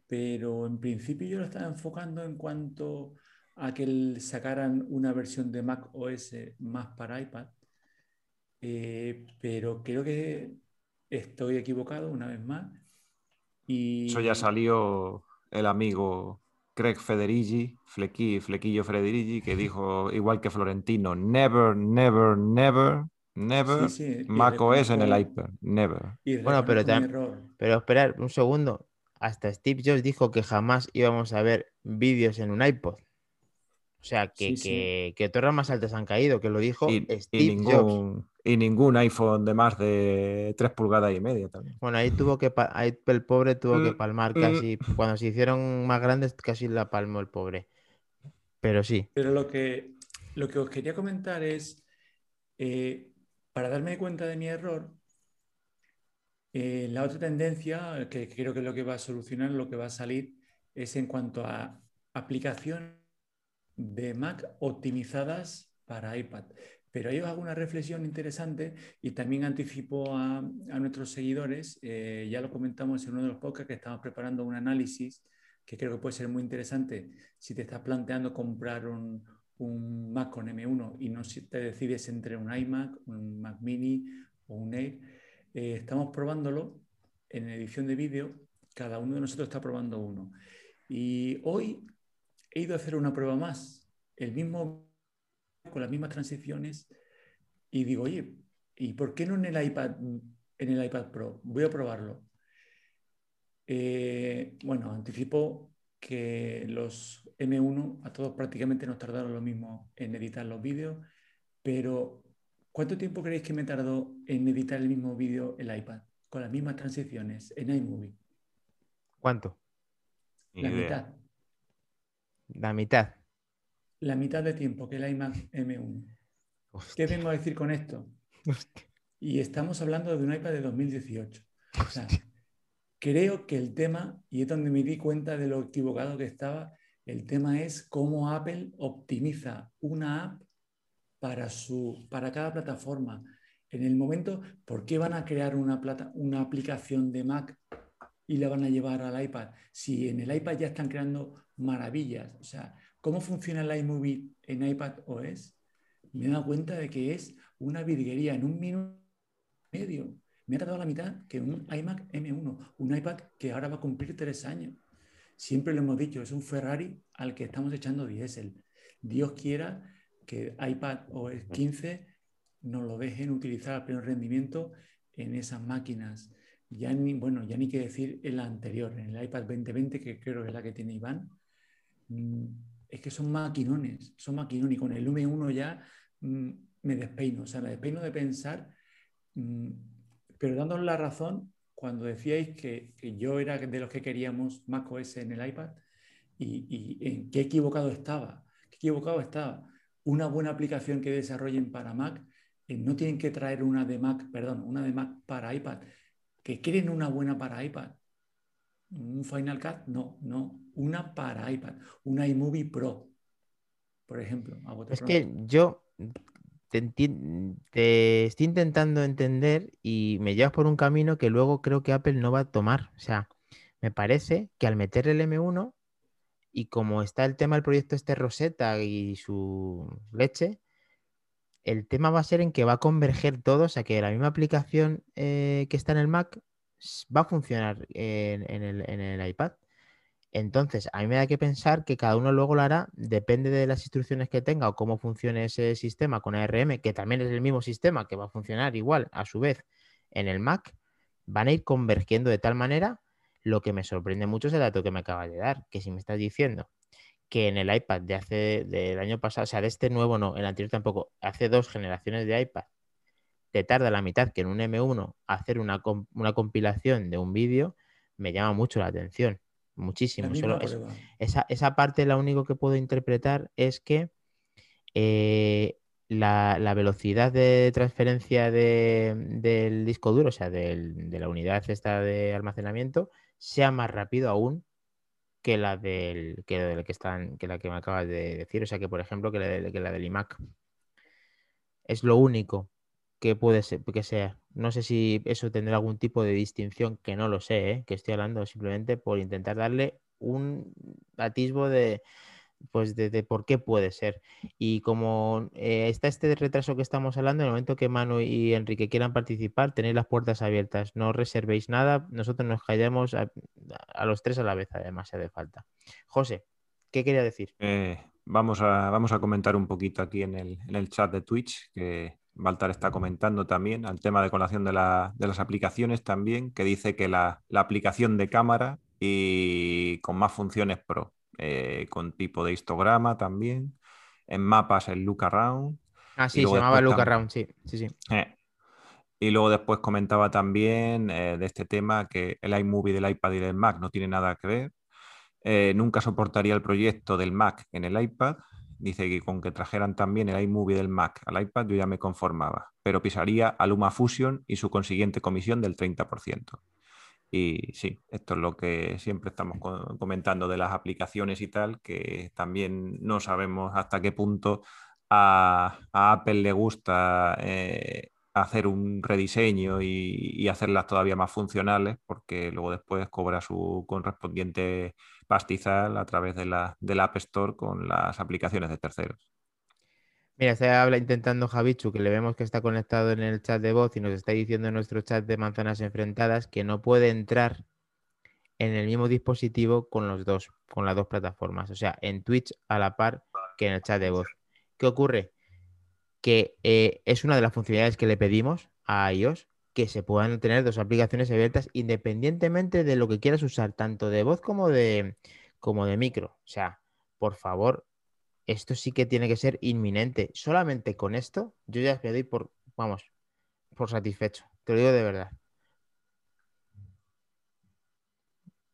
pero en principio yo lo estaba enfocando en cuanto a que sacaran una versión de Mac OS más para iPad, eh, pero creo que estoy equivocado una vez más. Y... Eso ya salió el amigo Craig Federici, Flequillo Federici, que dijo, igual que Florentino, never, never, never Never. Mac OS en el iPad. Never. Bueno, pero, pero esperar un segundo. Hasta Steve Jobs dijo que jamás íbamos a ver vídeos en un iPod. O sea, que, que, torres más altas han caído, que lo dijo Steve y ningún, Jobs. Y ningún iPhone de más de 3 pulgadas y media también. Bueno, ahí tuvo que, ahí el pobre tuvo que mm, palmar mm. casi, cuando se hicieron más grandes, casi la palmó el pobre. Pero sí. Pero lo que, lo que os quería comentar es, eh, para darme cuenta de mi error, eh, la otra tendencia, que creo que es lo que va a solucionar, lo que va a salir, es en cuanto a aplicaciones de Mac optimizadas para iPad. Pero ahí os hago una reflexión interesante y también anticipo a, nuestros seguidores, eh, ya lo comentamos en uno de los podcasts que estamos preparando un análisis que creo que puede ser muy interesante si te estás planteando comprar un, un Mac con M1 y no te decides entre un iMac, un Mac mini o un Air, eh, estamos probándolo en edición de vídeo, cada uno de nosotros está probando uno. Y hoy he ido a hacer una prueba más, el mismo con las mismas transiciones y digo, oye, ¿y por qué no en el iPad, en el iPad Pro? Voy a probarlo. Eh, bueno, anticipo que los M1 a todos prácticamente nos tardaron lo mismo en editar los vídeos, pero ¿cuánto tiempo creéis que me tardó en editar el mismo vídeo el iPad con las mismas transiciones en iMovie? ¿Cuánto? La mitad. La mitad. La mitad de tiempo que el iMac M1. ¿Qué vengo a decir con esto? Y estamos hablando de un iPad de 2018. O sea, creo que el tema, y es donde me di cuenta de lo equivocado que estaba, el tema es cómo Apple optimiza una app para, su, para cada plataforma. En el momento, ¿por qué van a crear una, plata, una aplicación de Mac y la van a llevar al iPad? Si en el iPad ya están creando maravillas. O sea, ¿cómo funciona el iMovie en iPad OS? Me he dado cuenta de que es una virguería en un minuto y medio me ha tardado la mitad que un iMac M1, un iPad que ahora va a cumplir tres años. Siempre lo hemos dicho, es un Ferrari al que estamos echando diésel. Dios quiera que iPad OS 15 nos lo dejen utilizar a pleno rendimiento en esas máquinas. Ya ni, bueno, ya ni que decir en la anterior, en el iPad 2020, que creo que es la que tiene Iván. Mm, es que son maquinones, son maquinones. Y con el M1 ya mm, me despeino. O sea, me despeino de pensar mm, pero dándonos la razón cuando decíais que, yo era de los que queríamos macOS en el iPad y, en qué equivocado estaba. Qué equivocado estaba. Una buena aplicación que desarrollen para Mac, no tienen que traer una de Mac, perdón, una de Mac para iPad. Que creen una buena para iPad. Un Final Cut, no, no. Una para iPad. Una iMovie Pro, por ejemplo. Es que yo te, estoy intentando entender y me llevas por un camino que luego creo que Apple no va a tomar. O sea, me parece que al meter el M1 Y como está el tema del proyecto este Rosetta y su leche, el tema va a ser en que va a converger todo, o sea que la misma aplicación eh, que está en el Mac va a funcionar en, el, iPad. Entonces, a mí me da que pensar que cada uno luego lo hará, depende de las instrucciones que tenga o cómo funcione ese sistema con ARM, que también es el mismo sistema que va a funcionar igual a su vez en el Mac, van a ir convergiendo de tal manera. Lo que me sorprende mucho es el dato que me acaba de dar, que si me estás diciendo que en el iPad de hace del año pasado, o sea, de este nuevo no, el anterior tampoco, hace dos generaciones de iPad, te tarda la mitad que en un M1 hacer una, compilación de un vídeo, me llama mucho la atención. Muchísimo. esa, esa, parte lo único que puedo interpretar es que eh, la, velocidad de transferencia del disco duro, o sea, de la unidad esta de almacenamiento, sea más rápido aún que la del que, que están que la que me acabas de decir, o sea que por ejemplo que la, que la del iMac es lo único que puede ser que sea. No sé si eso tendrá algún tipo de distinción, que no lo sé, ¿eh? que estoy hablando simplemente por intentar darle un atisbo de, pues de, por qué puede ser. Y como eh, está este retraso que estamos hablando, en el momento que Manu y Enrique quieran participar, tenéis las puertas abiertas, no reservéis nada, nosotros nos callamos a, los tres a la vez, además, si hace falta. José, ¿qué quería decir? Eh, vamos, a, vamos a comentar un poquito aquí en el, en el chat de Twitch, que Baltar está comentando también, al tema de colación de, de las aplicaciones también, que dice que la, la aplicación de cámara y con más funciones pro eh, con tipo de histograma también. En mapas el Look Around. Ah, sí, se llamaba Look Around, sí, sí, sí. Eh, y luego después comentaba también eh, de este tema que el iMovie del iPad y del Mac no tiene nada que ver. nunca soportaría el proyecto del Mac en el iPad. Dice que con que trajeran también el iMovie del Mac al iPad yo ya me conformaba, pero pisaría a LumaFusion y su consiguiente comisión del 30%. Y sí, esto es lo que siempre estamos comentando de las aplicaciones y tal, que también no sabemos hasta qué punto a, Apple le gusta eh, hacer un rediseño y, hacerlas todavía más funcionales, porque luego después cobra su correspondiente pastizal a través de la, del App Store con las aplicaciones de terceros. Mira, se habla intentando Javichu, que le vemos que está conectado en el chat de voz y nos está diciendo en nuestro chat de manzanas enfrentadas que no puede entrar en el mismo dispositivo con los dos, con las dos plataformas, o sea, en Twitch a la par que en el chat de voz. ¿Qué ocurre? Que eh, es una de las funcionalidades que le pedimos a iOS, que se puedan tener dos aplicaciones abiertas independientemente de lo que quieras usar, tanto de voz como de, como de micro. O sea, por favor, esto sí que tiene que ser inminente. Solamente con esto, yo ya me doy por, vamos, por satisfecho. Te lo digo de verdad.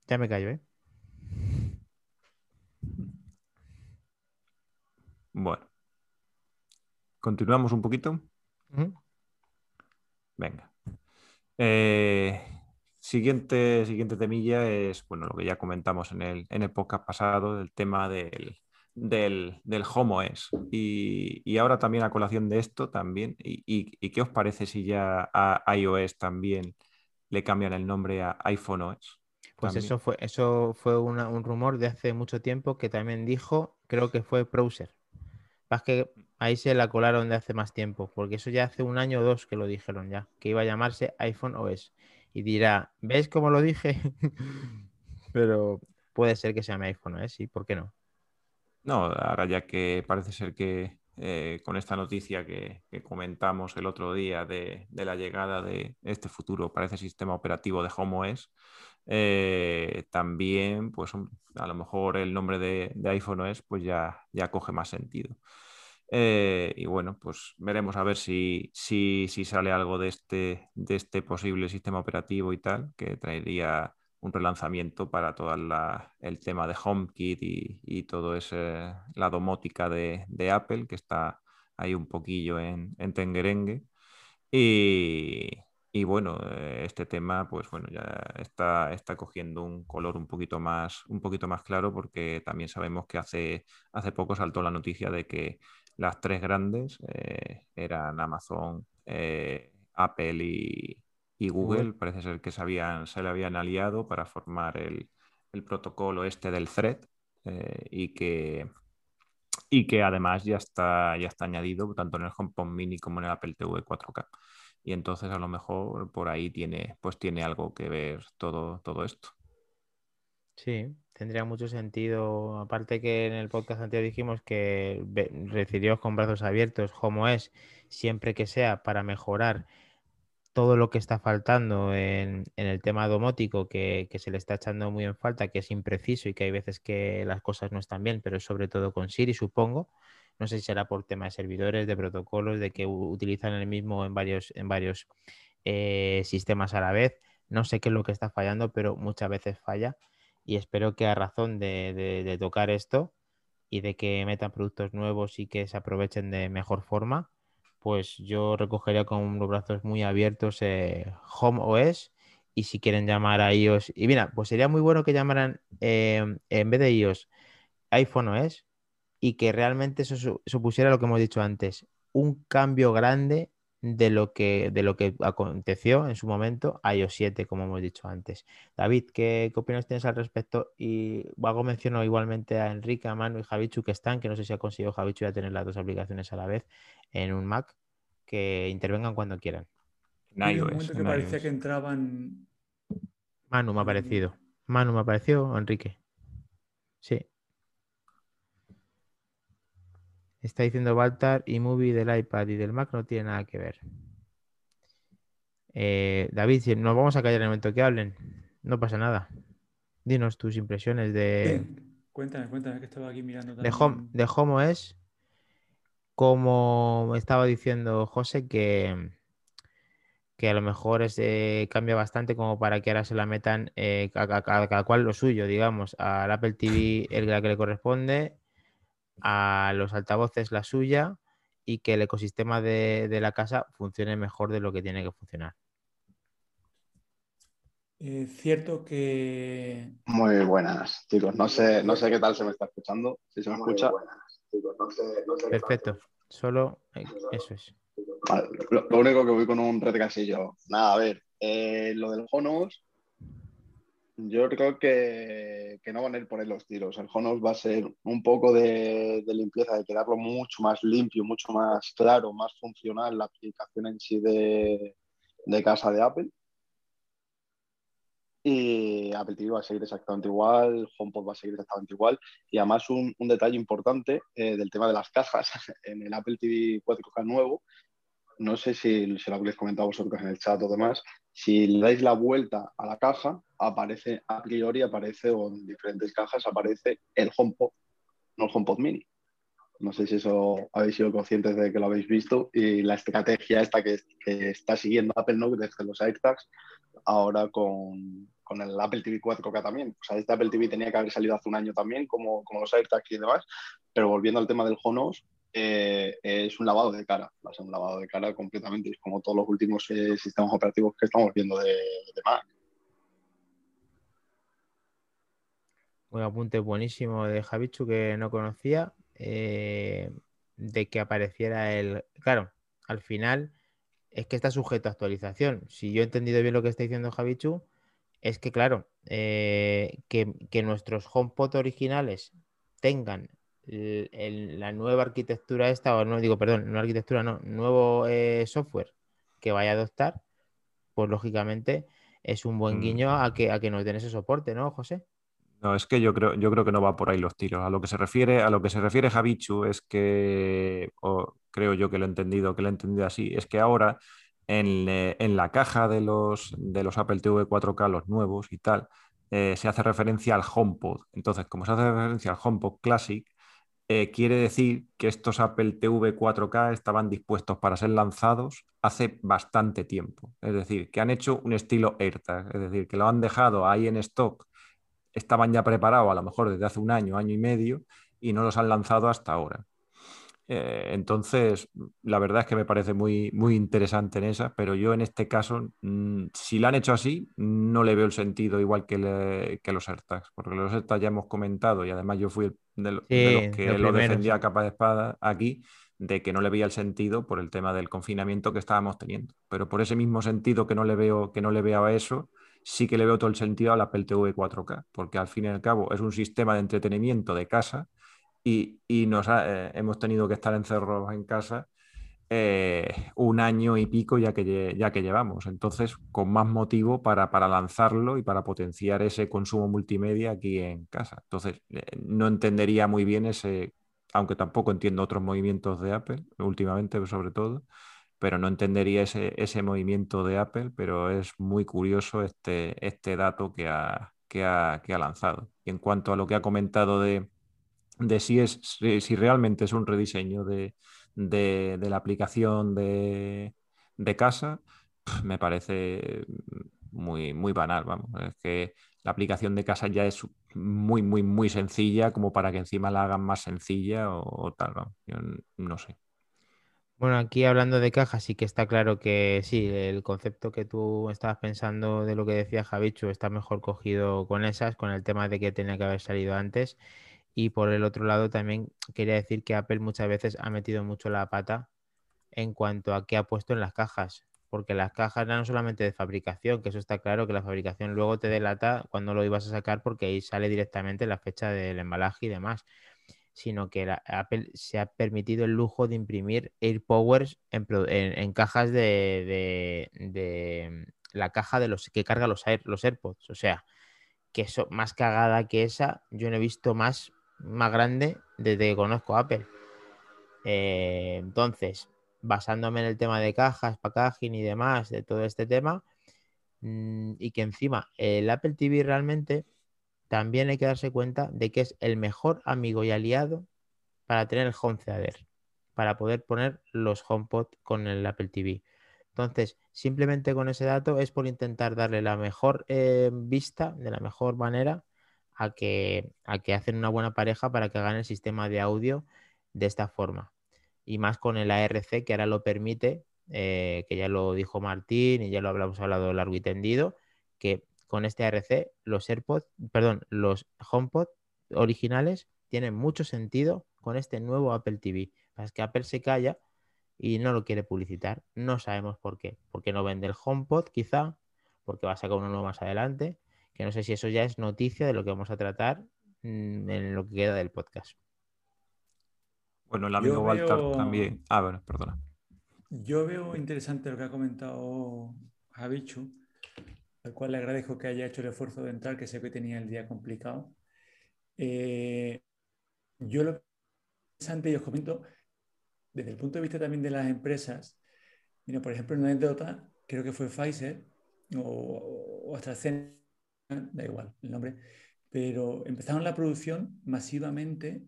Ya me callo, ¿eh? Bueno. Continuamos un poquito. Venga. Eh, siguiente, siguiente temilla es, bueno, lo que ya comentamos en el, en el podcast pasado, el tema del, del, del es Y, ahora también a colación de esto también, y, qué os parece si ya a iOS también le cambian el nombre a iPhone OS? Pues eso fue, eso fue un rumor de hace mucho tiempo que también dijo, creo que fue Browser. Es que ahí se la colaron de hace más tiempo, porque eso ya hace un año o dos que lo dijeron ya, que iba a llamarse iPhone OS. Y dirá, ¿ves cómo lo dije? Pero puede ser que se llame iPhone OS, sí, ¿por qué no? No, ahora ya que parece ser que eh, con esta noticia que, comentamos el otro día de, la llegada de este futuro, parece sistema operativo de Home OS, eh, también, pues a lo mejor el nombre de, iPhone OS pues ya, ya coge más sentido. Eh, y bueno, pues veremos a ver si, si, si sale algo de este, de este posible sistema operativo y tal, que traería un relanzamiento para todo el tema de HomeKit y, y todo ese la domótica de, Apple, que está ahí un poquillo en, en tenguerengue. Y, bueno, eh, este tema, pues bueno, ya está, está cogiendo un color un poquito más, un poquito más claro, porque también sabemos que hace, hace poco saltó la noticia de que las tres grandes eh, eran Amazon, eh, Apple y, y Google parece ser que se, habían, se le habían aliado para formar el, protocolo este del thread, eh, y, que, y que además ya está, ya está añadido tanto en el HomePod Mini como en el Apple TV 4K. Y entonces a lo mejor por ahí tiene, pues tiene algo que ver todo, todo esto. Sí, tendría mucho sentido. Aparte que en el podcast anterior dijimos que recibió con brazos abiertos, como es, siempre que sea para mejorar todo lo que está faltando en, el tema domótico, que, se le está echando muy en falta, que es impreciso y que hay veces que las cosas no están bien, pero sobre todo con Siri, supongo. No sé si será por tema de servidores, de protocolos, de que utilizan el mismo en varios, en varios eh, sistemas a la vez. No sé qué es lo que está fallando, pero muchas veces falla y espero que a razón de, tocar esto y de que metan productos nuevos y que se aprovechen de mejor forma, pues yo recogería con los brazos muy abiertos eh, Home OS y si quieren llamar a iOS, y mira, pues sería muy bueno que llamaran em, en vez de iOS iPhone OS y que realmente eso supusiera lo que hemos dicho antes, un cambio grande de lo que, de lo que aconteció en su momento a iOS 7, como hemos dicho antes. David, ¿qué, qué opinión tienes al respecto? Y hago menciono igualmente a Enrique, a Manu y Javichu que están, que no sé si ha conseguido Javichu ya tener las dos aplicaciones a la vez en un Mac, que intervengan cuando quieran. En que parecía que entraban. Manu me ha parecido. Manu me ha parecido, Enrique. Sí. Está diciendo Baltar y Movie del iPad y del Mac no tiene nada que ver. Eh, David, si nos vamos a callar en el momento que hablen, no pasa nada. Dinos tus impresiones de. Cuéntame, cuéntame, que estaba aquí mirando. De Home, de Homo es, como estaba diciendo José, que, que a lo mejor eh, cambia bastante como para que ahora se la metan eh, a, cada cual lo suyo, digamos, al Apple TV el que le corresponde a los altavoces la suya y que el ecosistema de, la casa funcione mejor de lo que tiene que funcionar. Es cierto que. Muy buenas, chicos. No sé, no sé qué tal se me está escuchando. Si se me escucha. Perfecto. Solo eh, eso es. lo, único que voy con un retrasillo. Nada, a ver. Eh, lo del Jonos yo creo que, no van a ir por ahí los tiros. El Honos va a ser un poco de, limpieza, de quedarlo mucho más limpio, mucho más claro, más funcional la aplicación en sí de, casa de Apple. Y Apple TV va a seguir exactamente igual, HomePod va a seguir exactamente igual. Y además un, detalle importante eh, del tema de las cajas en el Apple TV 4K nuevo no sé si se lo habéis comentado vosotros en el chat o demás, si le dais la vuelta a la caja, aparece a priori, aparece, o en diferentes cajas, aparece el HomePod, no el HomePod Mini. No sé si eso habéis sido conscientes de que lo habéis visto y la estrategia esta que, está siguiendo Apple ¿no? desde los AirTags, ahora con, el Apple TV 4K también. O sea, este Apple TV tenía que haber salido hace un año también, como, como los AirTags y demás, pero volviendo al tema del Honos, eh, es un lavado de cara, va a ser un lavado de cara completamente, es como todos los últimos eh, sistemas operativos que estamos viendo de, Mac. Un apunte buenísimo de Javichu que no conocía, eh, de que apareciera el... Claro, al final es que está sujeto a actualización. Si yo he entendido bien lo que está diciendo Javichu, es que, claro, que, que, nuestros HomePod originales tengan la nueva arquitectura esta, o no digo, perdón, no arquitectura, no, nuevo eh, software que vaya a adoptar, pues lógicamente es un buen mm. guiño a que, a que nos den ese soporte, ¿no, José? No, es que yo creo, yo creo que no va por ahí los tiros. A lo que se refiere, a lo que se refiere Javichu es que, o creo yo que lo he entendido, que lo he entendido así, es que ahora en, eh, la caja de los, de los Apple TV 4K, los nuevos y tal, eh, se hace referencia al HomePod. Entonces, como se hace referencia al HomePod Classic, eh, quiere decir que estos Apple TV 4K estaban dispuestos para ser lanzados hace bastante tiempo. Es decir, que han hecho un estilo AirTag, es decir, que lo han dejado ahí en stock, estaban ya preparados a lo mejor desde hace un año, año y medio, y no los han lanzado hasta ahora. Eh, entonces, la verdad es que me parece muy, muy interesante en esa, pero yo en este caso, mm, si la han hecho así, no le veo el sentido igual que, que los AirTags, porque los AirTags ya hemos comentado y además yo fui de, los que lo, defendía a capa de espada aquí, de que no le veía el sentido por el tema del confinamiento que estábamos teniendo. Pero por ese mismo sentido que no le veo, que no le veo a eso, sí que le veo todo el sentido al Apple TV 4K, porque al fin y al cabo es un sistema de entretenimiento de casa y, nos eh, hemos tenido que estar encerrados en casa eh, un año y pico ya que, ya que llevamos. Entonces, con más motivo para, para, lanzarlo y para potenciar ese consumo multimedia aquí en casa. Entonces, eh, no entendería muy bien ese, aunque tampoco entiendo otros movimientos de Apple, últimamente sobre todo, pero no entendería ese, ese movimiento de Apple, pero es muy curioso este, este dato que ha, que, ha, que ha lanzado. Y en cuanto a lo que ha comentado de, de si, es, si realmente es un rediseño de, de, la aplicación de, de casa, me parece muy, muy banal, vamos. Es que la aplicación de casa ya es muy, muy, muy sencilla como para que encima la hagan más sencilla o, tal, vamos. Yo no sé. Bueno, aquí hablando de cajas, sí que está claro que sí, el concepto que tú estabas pensando de lo que decía Javichu está mejor cogido con esas, con el tema de que tenía que haber salido antes. Y por el otro lado también quería decir que Apple muchas veces ha metido mucho la pata en cuanto a qué ha puesto en las cajas. Porque las cajas no solamente de fabricación, que eso está claro, que la fabricación luego te delata cuando lo ibas a sacar porque ahí sale directamente la fecha del embalaje y demás. Sino que Apple se ha permitido el lujo de imprimir AirPowers en, en, cajas de, de, la caja de los que carga los, los AirPods. O sea, que eso, más cagada que esa, yo no he visto más más grande desde que conozco Apple. Eh, entonces, basándome en el tema de cajas, packaging y demás, de todo este tema, mm, y que encima el Apple TV realmente también hay que darse cuenta de que es el mejor amigo y aliado para tener el Home Theater, para poder poner los HomePod con el Apple TV. Entonces, simplemente con ese dato es por intentar darle la mejor eh, vista, de la mejor manera, a que, a que hacen una buena pareja para que hagan el sistema de audio de esta forma. Y más con el ARC que ahora lo permite, eh, que ya lo dijo Martín y ya lo hablamos hablado largo y tendido, que con este ARC los AirPods, perdón, los HomePod originales tienen mucho sentido con este nuevo Apple TV. Es que Apple se calla y no lo quiere publicitar. No sabemos por qué. Porque no vende el HomePod, quizá, porque va a sacar uno nuevo más adelante, que no sé si eso ya es noticia de lo que vamos a tratar mm, en lo que queda del podcast. Bueno, el amigo Walter también. Ah, bueno, perdona. Yo veo interesante lo que ha comentado Javichu, al cual le agradezco que haya hecho el esfuerzo de entrar, que sé que tenía el día complicado. Eh, yo lo interesante y os comento desde el punto de vista también de las empresas. Mira, por ejemplo, una anécdota, creo que fue Pfizer o, o AstraZeneca da igual el nombre, pero empezaron la producción masivamente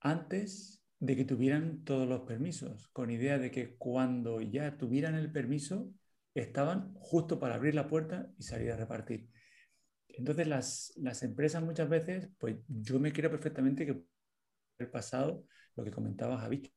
antes de que tuvieran todos los permisos, con idea de que cuando ya tuvieran el permiso, estaban justo para abrir la puerta y salir a repartir. Entonces las, las empresas muchas veces, pues yo me creo perfectamente que el pasado, lo que comentaba Javi,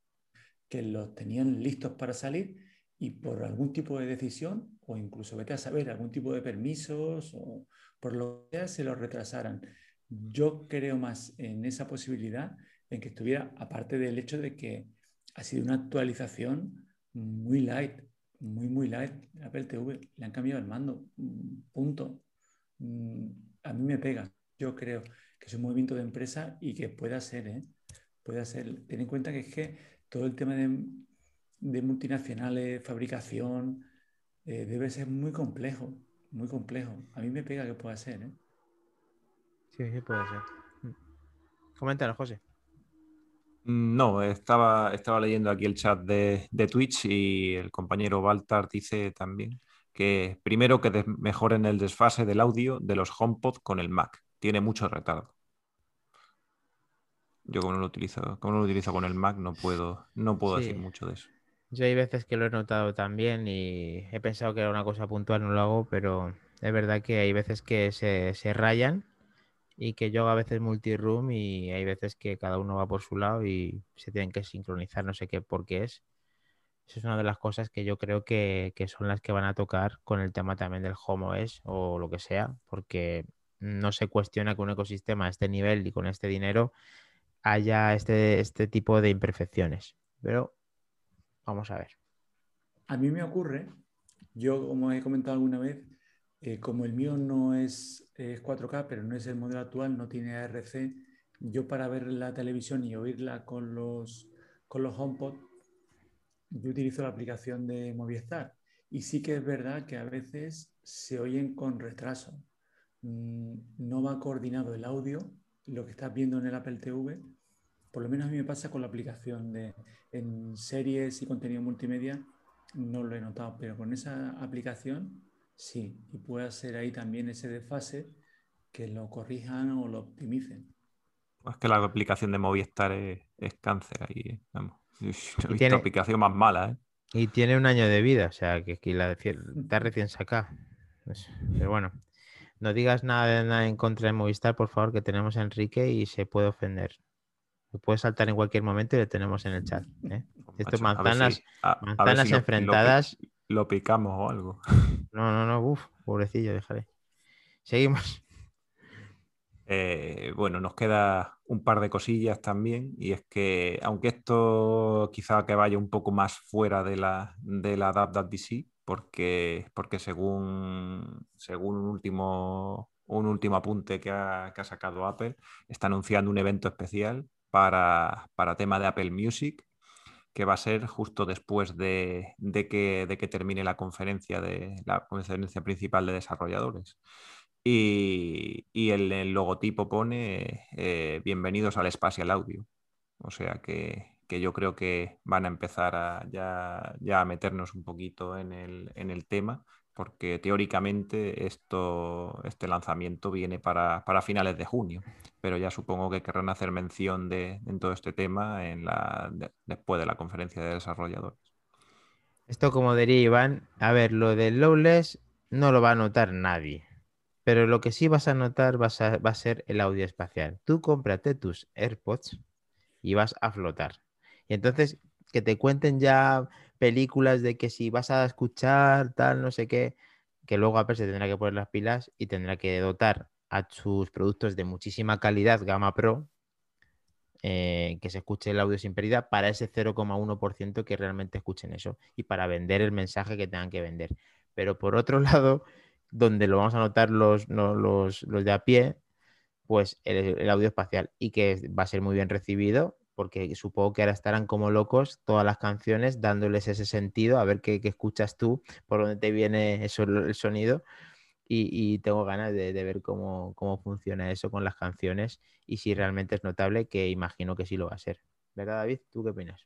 que los tenían listos para salir y por algún tipo de decisión, o incluso vete a saber, algún tipo de permisos, o por lo que sea, se los retrasaran. Yo creo más en esa posibilidad, en que estuviera, aparte del hecho de que ha sido una actualización muy light, muy, muy light. Apple TV le han cambiado el mando, mm, punto. Mm, a mí me pega. Yo creo que es un movimiento de empresa y que pueda ser, ¿eh? Pueda ser. Ten en cuenta que es que todo el tema de de multinacionales, fabricación, eh, debe ser muy complejo, muy complejo. A mí me pega que pueda ser, ¿eh? Sí, sí puede ser. Mm. Coméntanos, José. Mm, no, estaba, estaba leyendo aquí el chat de, Twitch y el compañero Baltar dice también que primero que mejoren el desfase del audio de los HomePod con el Mac. Tiene mucho retardo. Yo como no lo utilizo, como no lo utilizo con el Mac, no puedo, no puedo decir mucho de eso. Yo hay veces que lo he notado también y he pensado que era una cosa puntual, no lo hago, pero es verdad que hay veces que se, se rayan y que yo a veces multiroom y hay veces que cada uno va por su lado y se tienen que sincronizar, no sé qué por qué es. Eso es una de las cosas que yo creo que, que son las que van a tocar con el tema también del Home OS o lo que sea, porque no se cuestiona que un ecosistema a este nivel y con este dinero haya este, este tipo de imperfecciones. Pero Vamos a ver. A mí me ocurre, yo como he comentado alguna vez, eh, como el mío no es, es 4K, pero no es el modelo actual, no tiene ARC, yo para ver la televisión y oírla con los, con los HomePod, yo utilizo la aplicación de Movistar. Y sí que es verdad que a veces se oyen con retraso. Mm, no va coordinado el audio, lo que estás viendo en el Apple TV. Por lo menos a mí me pasa con la aplicación de en series y contenido multimedia, no lo he notado, pero con esa aplicación sí. Y puede ser ahí también ese desfase que lo corrijan o lo optimicen. Es que la aplicación de Movistar es, cáncer ahí. Vamos. He visto aplicación más mala, ¿eh? Y tiene un año de vida, o sea, que, que la está recién sacada. Pero bueno, no digas nada, nada en contra de Movistar, por favor, que tenemos a Enrique y se puede ofender. puede saltar en cualquier momento y lo tenemos en el chat. ¿eh? Esto manzanas, manzanas enfrentadas. Lo, picamos o algo. No, no, no, uff, pobrecillo, déjale. Seguimos. Eh, bueno, nos queda un par de cosillas también, y es que aunque esto quizá que vaya un poco más fuera de la, de la DC, porque, porque según, según un, último, un último apunte que ha, sacado Apple, está anunciando un evento especial para, para tema de Apple Music, que va a ser justo después de, que, de que termine la conferencia de la conferencia principal de desarrolladores. Y, el, logotipo pone eh, bienvenidos al Spatial Audio. O sea que, yo creo que van a empezar a, ya, a meternos un poquito en el, tema, porque teóricamente esto, este lanzamiento viene para, finales de junio, pero ya supongo que querrán hacer mención de, en todo este tema después de la conferencia de desarrolladores. Esto como diría Iván, a ver, lo del Lowless no lo va a notar nadie. Pero lo que sí vas a notar va a, ser el audio espacial. Tú cómprate tus AirPods y vas a flotar. Y entonces que te cuenten ya películas de que si vas a escuchar tal, no sé qué, que luego Apple se tendrá que poner las pilas y tendrá que dotar a sus productos de muchísima calidad, gama pro, eh, que se escuche el audio sin pérdida para ese 0,1% que realmente escuchen eso y para vender el mensaje que tengan que vender. Pero por otro lado, donde lo vamos a notar los, los, de a pie, pues el, audio espacial y que va a ser muy bien recibido porque supongo que ahora estarán como locos todas las canciones dándoles ese sentido, a ver qué, escuchas tú, por dónde te viene eso, el sonido. Y, tengo ganas de, ver cómo, funciona eso con las canciones y si realmente es notable, que imagino que sí lo va a ser. ¿Verdad, David? ¿Tú qué opinas?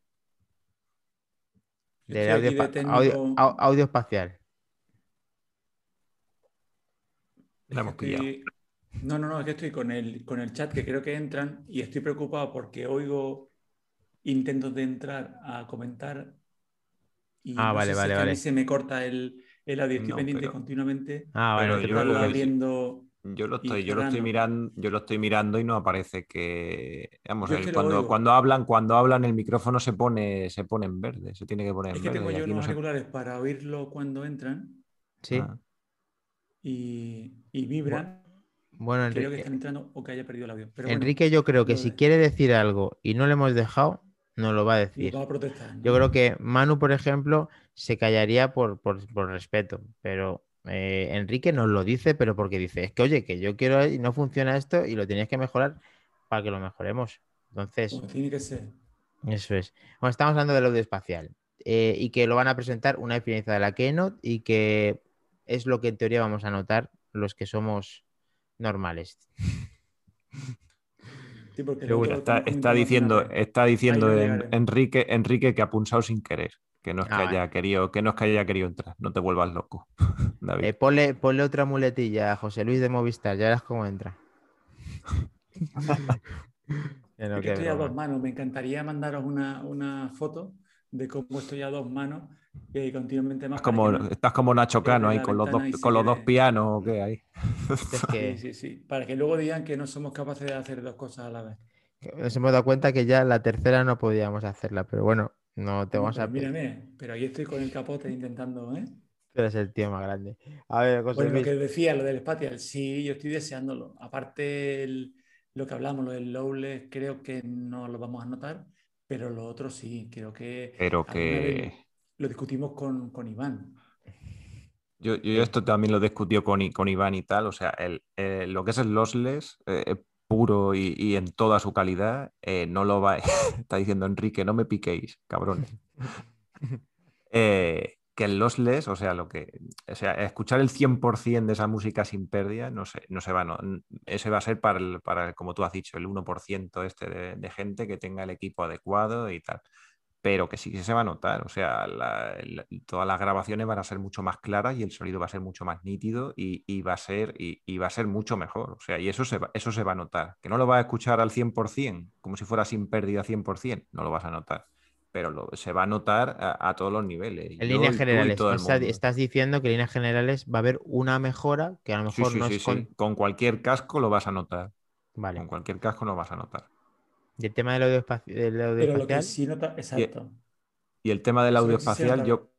audio espacial. No, no, no, es que estoy con el, con el chat que creo que entran y estoy preocupado porque oigo intentos de entrar a comentar y ah, vale, vale, vale. se me corta el, el audio. Estoy pendiente continuamente. Ah, vale, yo, lo, abriendo yo lo estoy, yo lo estoy mirando, yo lo estoy mirando y no aparece que, cuando, cuando hablan, cuando hablan el micrófono se pone, se pone en verde, se tiene que poner en verde. Es que tengo yo unos regulares para oírlo cuando entran. Sí. Ah y, vibra. Bueno, Enrique, creo que están entrando o que haya perdido el audio. Enrique, yo creo que si quiere decir algo y no le hemos dejado, no lo va a decir. Yo creo que Manu, por ejemplo, se callaría por, respeto, pero eh, Enrique nos lo dice, pero porque dice, es que oye, que yo quiero y no funciona esto y lo tenías que mejorar para que lo mejoremos. Entonces. tiene que ser. Eso es. Bueno, estamos hablando del audio espacial eh, y que lo van a presentar una experiencia de la Keynote y que es lo que en teoría vamos a notar los que somos normales. está, diciendo, está diciendo Enrique, Enrique que ha punzado sin querer, que no es que ah, haya querido, que no es que haya querido entrar, no te vuelvas loco. Eh, ponle, otra muletilla a José Luis de Movistar, ya verás cómo entra. estoy a dos manos, me encantaría mandaros una, una foto de cómo estoy a dos manos y continuamente más. Estás como, estás como Nacho Cano ahí con los, dos, con los dos pianos o qué hay. Sí, sí, sí. Para que luego digan que no somos capaces de hacer dos cosas a la vez. Nos hemos dado cuenta que ya la tercera no podíamos hacerla, pero bueno, no te vamos a. Mírame, pero ahí estoy con el capote intentando, ¿eh? Pero es el tío más grande. A ver, José bueno, lo que decía, lo del espacial, sí, yo estoy deseándolo. Aparte, lo que hablamos, lo del Lowless, creo que no lo vamos a notar pero lo otro sí, creo que... Pero que... Lo discutimos con, con Iván. Yo, yo esto también lo discutió con, con Iván y tal, o sea, el, eh, lo que es el lossless eh, puro y, y, en toda su calidad, eh, no lo va, está diciendo Enrique, no me piquéis, cabrones. Eh, que el lossless, o sea, lo que, o sea, escuchar el 100% de esa música sin pérdida, no sé, no se va, no, ese va a ser para, el, para como tú has dicho, el 1% este de, de, gente que tenga el equipo adecuado y tal pero que sí que se va a notar. O sea, la, la, todas las grabaciones van a ser mucho más claras y el sonido va a ser mucho más nítido y, y va, a ser, y, y, va a ser mucho mejor. O sea, y eso se, va, eso se va a notar. Que no lo vas a escuchar al 100%, como si fuera sin pérdida 100%, no lo vas a notar. Pero lo, se va a notar a, a todos los niveles. En líneas generales, estás, estás, diciendo que en líneas generales va a haber una mejora que a lo mejor sí, sí, no sí, es con... con... cualquier casco lo vas a notar. Vale. Con cualquier casco lo vas a notar. Y el tema del audio, espaci... del audio Pero espacial. lo que sí nota, exacto. Y, y el tema del audio espacial, yo,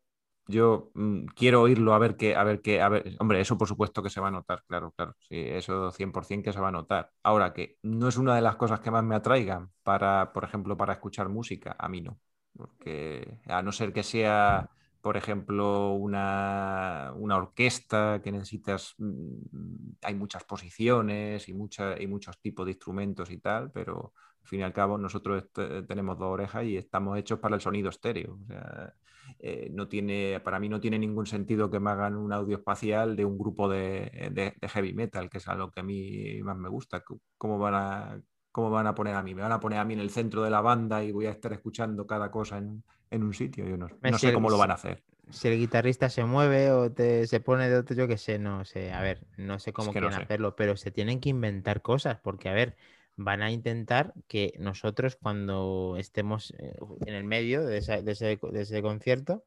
yo mmm, quiero oírlo a ver qué, a ver qué, a ver, hombre, eso por supuesto que se va a notar, claro, claro, sí, eso 100% que se va a notar. Ahora que no es una de las cosas que más me atraigan para, por ejemplo, para escuchar música, a mí no, porque a no ser que sea, por ejemplo, una, una orquesta que necesitas, mmm, hay muchas posiciones y, mucha, y muchos tipos de instrumentos y tal, pero al fin y al cabo nosotros tenemos dos orejas y estamos hechos para el sonido estéreo. O sea, eh, no tiene, para mí no tiene ningún sentido que me hagan un audio espacial de un grupo de, de, de heavy metal, que es algo que a mí más me gusta. ¿Cómo van, a, ¿Cómo van a poner a mí? ¿Me van a poner a mí en el centro de la banda y voy a estar escuchando cada cosa en, en un sitio? Yo no, no sé cómo lo van a hacer. Si el guitarrista se mueve o te, se pone de otro, yo qué sé, no sé. A ver, no sé cómo es que quieren no sé. hacerlo, pero se tienen que inventar cosas, porque a ver van a intentar que nosotros cuando estemos eh, en el medio de, de, ese, de, ese, concierto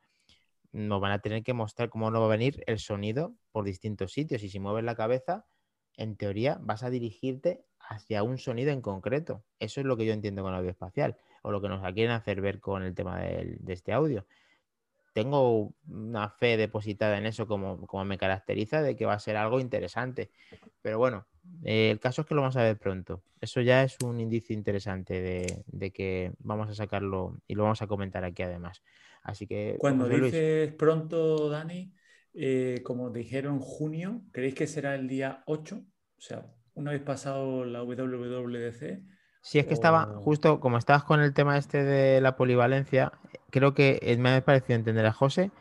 nos van a tener que mostrar cómo nos va a venir el sonido por distintos sitios. Y si mueves la cabeza en teoría vas a dirigirte hacia un sonido en concreto. Eso es lo que yo entiendo con audio espacial o lo que nos quieren hacer ver con el tema de, de este audio. Tengo una fe depositada en eso como, como, me caracteriza de que va a ser algo interesante. Pero bueno, eh, el caso es que lo vamos a ver pronto. Eso ya es un indicio interesante de, de, que vamos a sacarlo y lo vamos a comentar aquí además. Así que... Cuando dices Luis, pronto, Dani, eh, como dijeron junio, ¿creéis que será el día 8? O sea, una vez pasado la WWDC, Sí, es que estaba justo, como estabas con el tema este de la polivalencia, creo que me ha parecido entender a José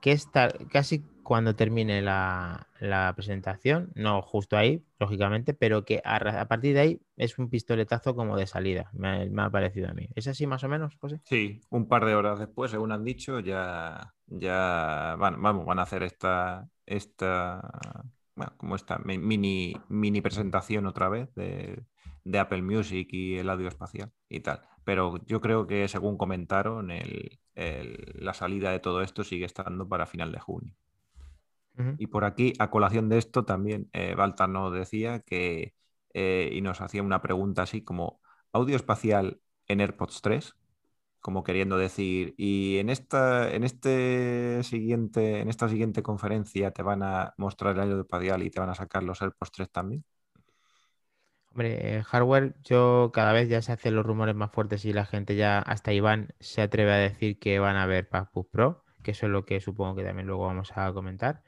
que está casi cuando termine la, presentación, no justo ahí, lógicamente, pero que a, partir de ahí es un pistoletazo como de salida, me, ha parecido a mí. ¿Es así más o menos, José? Sí, un par de horas después, según han dicho, ya, van, vamos, van a hacer esta, bueno, como esta mini, mini presentación otra vez de, Apple Music y el audio espacial y tal. Pero yo creo que según comentaron, el, la salida de todo esto sigue estando para final de junio. Uh -huh. Y por aquí, a colación de esto, también eh, Baltar nos decía que, eh, y nos hacía una pregunta así como, ¿audio espacial en AirPods 3? como queriendo decir, y en esta, en este siguiente, en esta siguiente conferencia te van a mostrar el audio espacial y te van a sacar los AirPods 3 también. Hombre, eh, hardware, yo cada vez ya se hacen los rumores más fuertes y la gente ya, hasta Iván, se atreve a decir que van a ver MacBook Pro, que eso es lo que supongo que también luego vamos a comentar.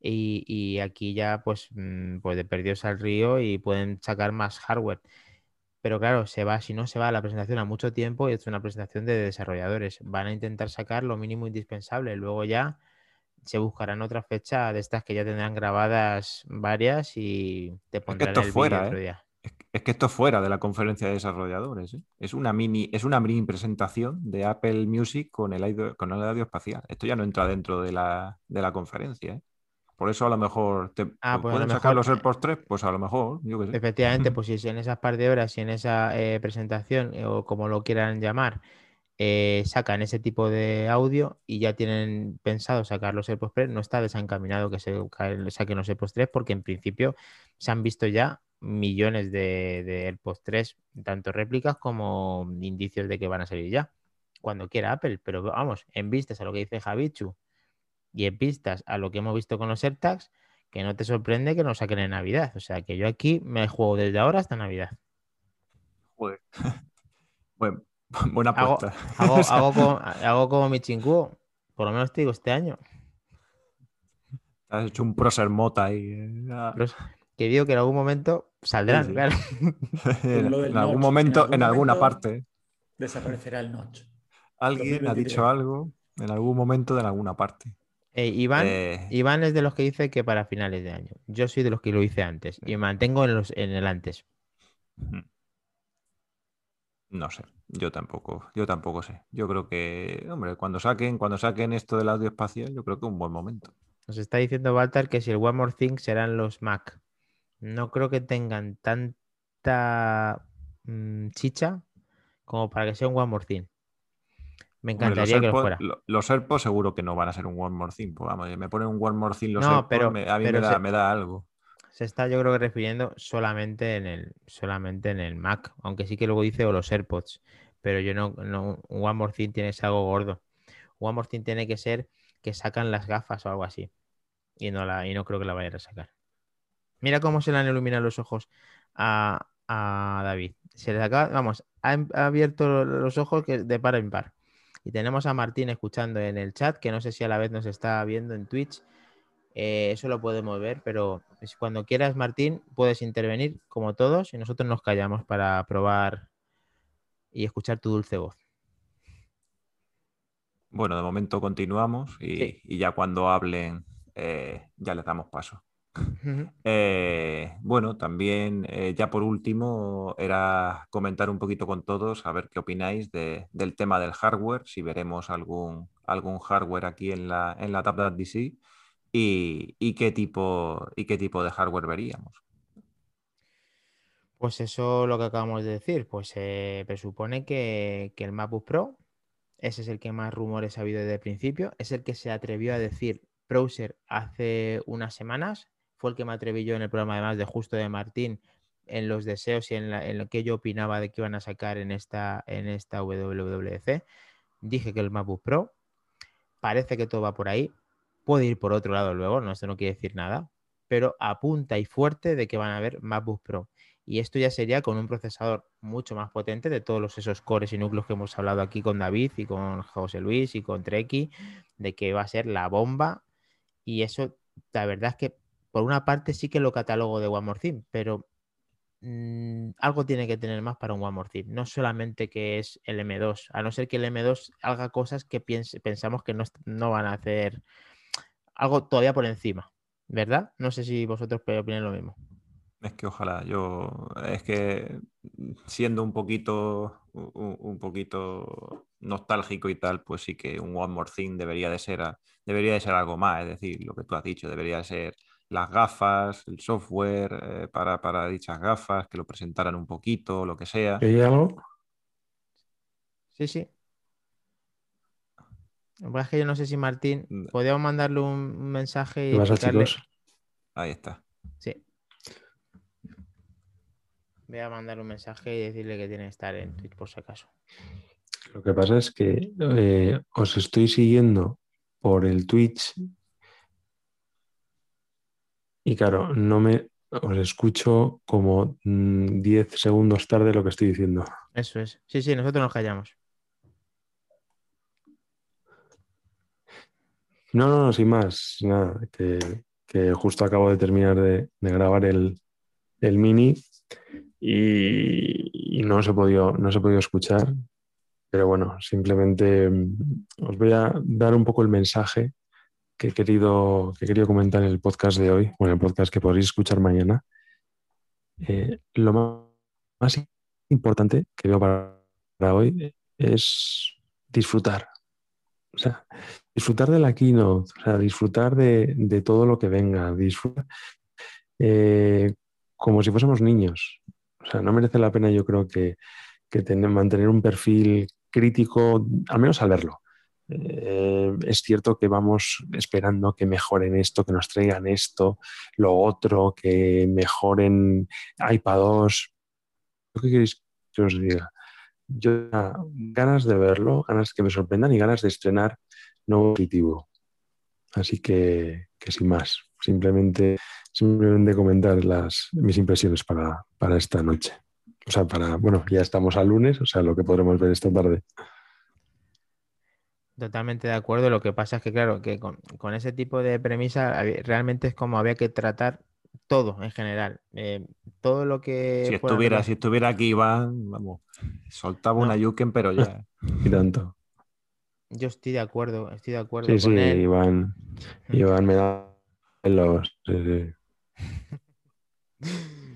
Y, y aquí ya, pues, mm, pues de perdidos al río y pueden sacar más hardware. Pero claro, se va, si no se va a la presentación a mucho tiempo y es una presentación de desarrolladores. Van a intentar sacar lo mínimo indispensable. Luego ya se buscarán otra fecha de estas que ya tendrán grabadas varias y te pondrán es que esto el fuera, otro ¿eh? día. Es que esto fuera de la conferencia de desarrolladores. ¿eh? Es, una mini, es una mini presentación de Apple Music con el, audio, con el audio espacial. Esto ya no entra dentro de la, de la conferencia. ¿eh? Por eso a lo mejor te ah, pues pueden sacar los AirPods 3, pues a lo mejor, yo qué sé. Efectivamente, pues si en esas par de horas y en esa eh, presentación, eh, o como lo quieran llamar, eh, sacan ese tipo de audio y ya tienen pensado sacar los AirPods 3, no está desencaminado que se saquen los AirPods 3 porque en principio se han visto ya millones de, de AirPods 3, tanto réplicas como indicios de que van a salir ya, cuando quiera Apple. Pero vamos, en vistas a lo que dice Javichu, y en pistas a lo que hemos visto con los AirTags, que no te sorprende que nos saquen en Navidad. O sea que yo aquí me juego desde ahora hasta Navidad. Joder. Bueno, buena apuesta. Hago, hago, hago, como, hago como mi chinguo, por lo menos te digo este año. Has hecho un prócer mota ahí. eh, ah. Que digo que en algún momento saldrán, sí. claro. en, algún notch, momento, en alguna momento- parte. Desaparecerá el notch. Alguien ha 2023. dicho algo en algún momento de en alguna parte. Eh, Iván, Eh, Iván es de los que dice que para finales de año. Yo soy de los que lo hice antes y mantengo en, los, en el antes. No sé, yo tampoco, yo tampoco sé. Yo creo que, hombre, cuando saquen, cuando saquen esto del audio espacial, yo creo que es un buen momento. Nos está diciendo Walter que si el One More Thing serán los Mac. No creo que tengan tanta mm, chicha como para que sea un One More Thing. Me Hombre, los encantaría que lo AirPods- fuera. lo- Los AirPods seguro que no van a ser un One More Thing. Pues vamos, me ponen un One More Thing los No, AirPods, pero- me- a mí me pero da, se- me da algo. Se está, yo creo que refiriendo solamente en el, solamente en el Mac, aunque sí que luego dice o los AirPods. Pero yo no, no un One More Thing tiene que ser algo gordo. One More Thing tiene que ser que sacan las gafas o algo así. Y no, la, y no creo que la vayan a sacar. Mira cómo se le han iluminado los ojos a, a David. Se les acaba, vamos, ha, em- ha abierto los ojos que de par en par. Y tenemos a Martín escuchando en el chat, que no sé si a la vez nos está viendo en Twitch. Eh, eso lo podemos ver, pero cuando quieras, Martín, puedes intervenir como todos y nosotros nos callamos para probar y escuchar tu dulce voz. Bueno, de momento continuamos y, Sí. y ya cuando hablen eh, ya les damos paso. Eh, bueno, también eh, ya por último era comentar un poquito con todos a ver qué opináis de- del tema del hardware, si veremos algún, algún hardware aquí en la, en la tablet DC y, y qué tipo, y qué tipo de hardware veríamos. Pues eso lo que acabamos de decir, pues se presupone que, que el MacBook Pro, ese es el que más rumores ha habido desde el principio, es el que se atrevió a decir browser hace unas semanas, fue el que me atreví yo en el programa además de Justo de Martín, en los deseos y en, la- en lo que yo opinaba de que iban a sacar en esta, en esta WWDC. Dije que el MacBook Pro, parece que todo va por ahí, puede ir por otro lado luego, no, esto no quiere decir nada, pero apunta y fuerte de que van a haber MacBook Pro. Y esto ya sería con un procesador mucho más potente de todos los, esos cores y núcleos que hemos hablado aquí con David y con José Luis y con Treki, de que va a ser la bomba. Y eso, la verdad es que por una parte sí que lo catalogo de One More Thing, pero mm, algo tiene que tener más para un One More Thing. No solamente que es el M2, a no ser que el M2 haga cosas que piense- pensamos que no, no van a hacer algo todavía por encima, ¿verdad? No sé si vosotros opináis lo mismo. Es que ojalá, yo, es que siendo un poquito, un, poquito nostálgico y tal, pues sí que un One More Thing debería de ser, debería de ser algo más, es decir, lo que tú has dicho, debería de ser las gafas, el software eh, para, para dichas gafas, que lo presentaran un poquito, lo que sea. ¿Hay algo? Sí, sí. Lo que pasa es que yo no sé si Martín, Mm. podríamos mandarle un mensaje y ¿Qué pasa, explicarle- chicos? Ahí está. Sí. Voy a mandarle un mensaje y decirle que tiene que estar en Twitch por si acaso. Lo que pasa es que eh, os estoy siguiendo por el Twitch y claro, no me os escucho como mm, 10 segundos tarde lo que estoy diciendo. Eso es. Sí, sí, nosotros nos callamos. No, no, no, sin más, nada, que, que justo acabo de terminar de, de grabar el, el mini y, y no os he podido, no os he podido escuchar, pero bueno, simplemente mm, os voy a dar un poco el mensaje que he querido, que he querido comentar en el podcast de hoy, o en el podcast que podréis escuchar mañana. Eh, lo más importante que veo para, para hoy es disfrutar. O sea, disfrutar de la keynote, o sea, disfrutar de, de todo lo que venga, disfrutar eh, como si fuésemos niños. O sea, no merece la pena, yo creo que, que tener- mantener un perfil crítico, al menos al verlo. Eh, es cierto que vamos esperando que mejoren esto, que nos traigan esto, lo otro, que mejoren iPadOS. ¿Qué queréis que os diga? Yo ganas de verlo, ganas que me sorprendan y ganas de estrenar nuevo positivo. Así que, que sin más, simplemente, simplemente comentar las, mis impresiones para, para esta noche. O sea, para, bueno, ya estamos al lunes, o sea, lo que podremos ver esta tarde. Totalmente de acuerdo. Lo que pasa es que, claro, que con, con ese tipo de premisa realmente es como había que tratar todo en general. Eh, todo lo que. Si estuviera, si estuviera aquí Iván, vamos, soltaba una No. yuken, pero ya. Y tanto. Yo estoy de acuerdo, estoy de acuerdo Sí, sí, con él. Iván. Iván me da los. sí, sí.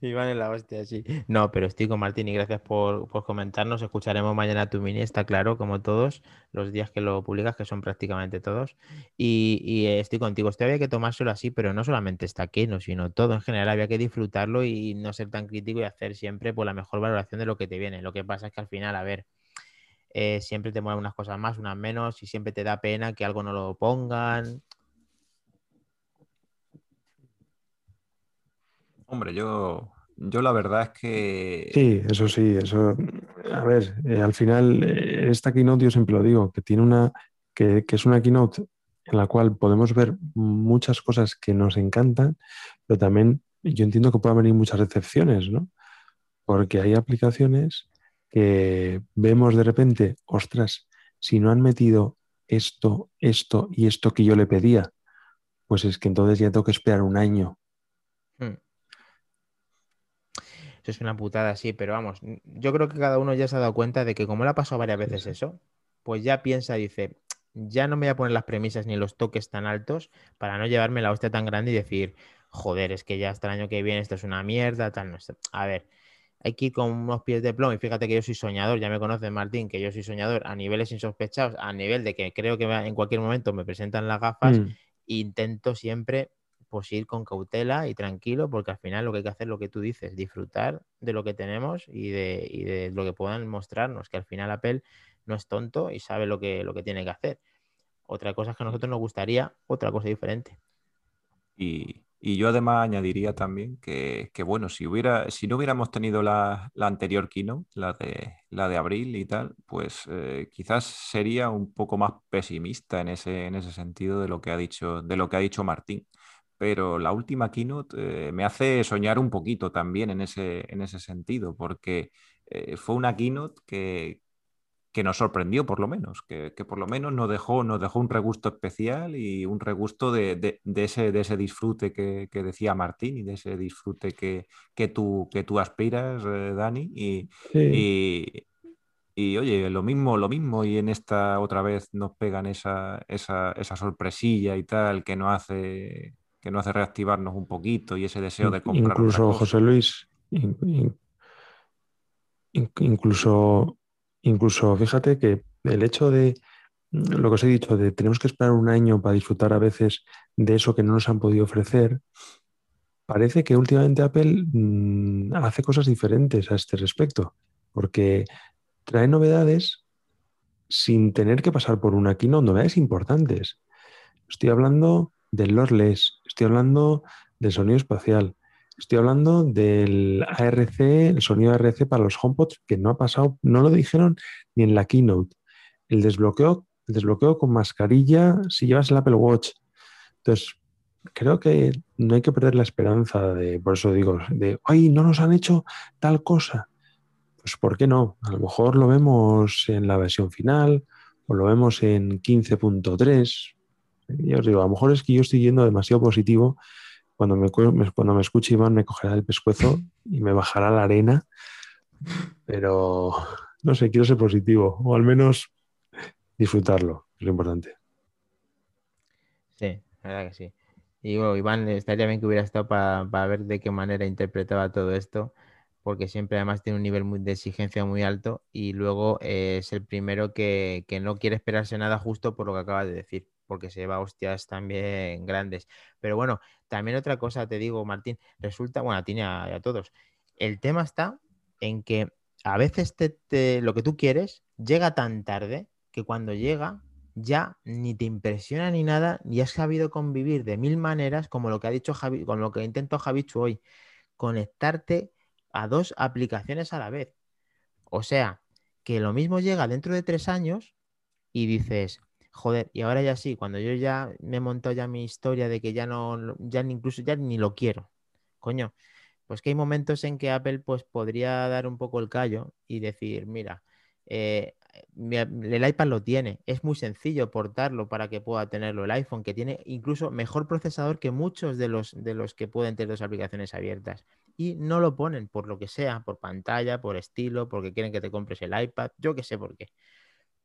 Iván en la hostia, sí. No, pero estoy con Martín y gracias por, por comentarnos. Escucharemos mañana tu mini, está claro, como todos los días que lo publicas, que son prácticamente todos. Y, y, eh, estoy contigo. Esto había que tomárselo así, pero no solamente está aquí, no, sino todo en general. Había que disfrutarlo y no ser tan crítico y hacer siempre pues, la mejor valoración de lo que te viene. Lo que pasa es que al final, a ver, eh, siempre te mueven unas cosas más, unas menos, y siempre te da pena que algo no lo pongan. Hombre, yo, yo la verdad es que Sí, eso sí, eso. A ver, eh, al final, eh, esta keynote yo siempre lo digo, que tiene una, que, que es una keynote en la cual podemos ver muchas cosas que nos encantan, pero también yo entiendo que puedan venir muchas decepciones, ¿no? Porque hay aplicaciones que vemos de repente, ostras, si no han metido esto, esto y esto que yo le pedía, pues es que entonces ya tengo que esperar un año. Hmm. Eso es una putada, sí, pero vamos, yo creo que cada uno ya se ha dado cuenta de que como le ha pasado varias veces eso, pues ya piensa, dice, ya no me voy a poner las premisas ni los toques tan altos para no llevarme la hostia tan grande y decir, joder, es que ya hasta el año que viene esto es una mierda, tal, no sé. A ver, hay que ir con unos pies de plomo y fíjate que yo soy soñador, ya me conoces Martín, que yo soy soñador a niveles insospechados, a nivel de que creo que en cualquier momento me presentan las gafas Mm. intento siempre pues ir con cautela y tranquilo, porque al final lo que hay que hacer es lo que tú dices, disfrutar de lo que tenemos y de, y de lo que puedan mostrarnos, que al final Apple no es tonto y sabe lo que, lo que tiene que hacer. Otra cosa es que a nosotros nos gustaría otra cosa diferente. Y, y yo además añadiría también que, que, bueno, si hubiera, si no hubiéramos tenido la, la anterior keynote, la de, la de abril y tal, pues eh, quizás sería un poco más pesimista en ese, en ese sentido de lo que ha dicho, de lo que ha dicho Martín. Pero la última keynote eh, me hace soñar un poquito también en ese, en ese sentido, porque eh, fue una keynote que, que nos sorprendió por lo menos, que, que, por lo menos nos dejó, nos dejó un regusto especial y un regusto de, de, de ese, de ese disfrute que, que, decía Martín y de ese disfrute que, que, tú, que tú aspiras, eh, Dani. Y, sí. y, y, oye, lo mismo, lo mismo, y en esta otra vez nos pegan esa, esa, esa sorpresilla y tal que nos hace que nos hace reactivarnos un poquito y ese deseo de comprar. Incluso, José Luis, in, in, in, incluso Incluso fíjate que el hecho de lo que os he dicho, de tenemos que esperar un año para disfrutar a veces de eso que no nos han podido ofrecer, parece que últimamente Apple mmm, hace cosas diferentes a este respecto, porque trae novedades sin tener que pasar por una keynote, novedades importantes. Estoy hablando del lossless, estoy hablando del sonido espacial, Estoy hablando del ARC, el sonido ARC para los HomePods, que no ha pasado, no lo dijeron ni en la keynote. El desbloqueo, el desbloqueo con mascarilla si llevas el Apple Watch. Entonces, creo que no hay que perder la esperanza de, por eso digo, de, ay, no nos han hecho tal cosa. Pues, ¿por qué no? A lo mejor lo vemos en la versión final o lo vemos en 15.3. Ya os digo, a lo mejor es que yo estoy yendo demasiado positivo cuando me, cuando me escuche Iván me cogerá el pescuezo y me bajará la arena, pero no sé, quiero ser positivo o al menos disfrutarlo, es lo importante. Sí, la verdad que sí. Y bueno, Iván, estaría bien que hubiera estado para, para ver de qué manera interpretaba todo esto, porque siempre además tiene un nivel de exigencia muy alto y luego eh, es el primero que, que no quiere esperarse nada justo por lo que acabas de decir porque se lleva hostias también grandes. Pero bueno, también otra cosa te digo, Martín, resulta, bueno, a ti y a, todos, el tema está en que a veces te, te, lo que tú quieres llega tan tarde que cuando llega ya ni te impresiona ni nada, y has sabido convivir de mil maneras, como lo que ha dicho Javi, con lo que intento Javichu hoy, conectarte a dos aplicaciones a la vez. O sea, que lo mismo llega dentro de tres años y dices, joder, y ahora ya sí, cuando yo ya me he montado ya mi historia de que ya no, ya ni incluso ya ni lo quiero, coño, pues que hay momentos en que Apple pues podría dar un poco el callo y decir, mira, eh, el iPad lo tiene. Es muy sencillo portarlo para que pueda tenerlo el iPhone, que tiene incluso mejor procesador que muchos de los, de los que pueden tener dos aplicaciones abiertas. Y no lo ponen por lo que sea, por pantalla, por estilo, porque quieren que te compres el iPad, yo que sé por qué.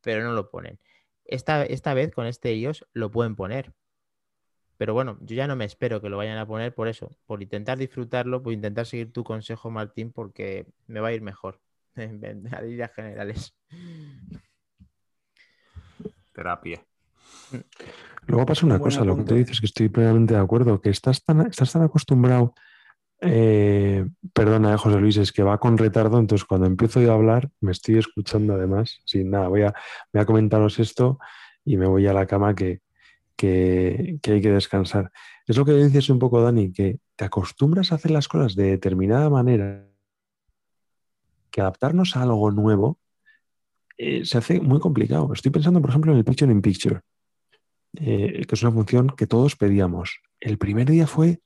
Pero no lo ponen. Esta, esta vez con este iOS lo pueden poner. Pero bueno, yo ya no me espero que lo vayan a poner por eso, por intentar disfrutarlo, por intentar seguir tu consejo, Martín, porque me va a ir mejor en ideas generales. Terapia. Luego pasa una cosa, lo que te dices que estoy plenamente de acuerdo, que estás tan, estás tan acostumbrado, eh, perdona, eh, José Luis, es que va con retardo, entonces cuando empiezo yo a hablar me estoy escuchando además, sin nada, voy a, voy a comentaros esto y me voy a la cama que, que, hay que descansar. Es lo que dices un poco, Dani, que te acostumbras a hacer las cosas de determinada manera que adaptarnos a algo nuevo eh, se hace muy complicado. Estoy pensando, por ejemplo, en el Picture in Picture, que es una función que todos pedíamos. El primer día fue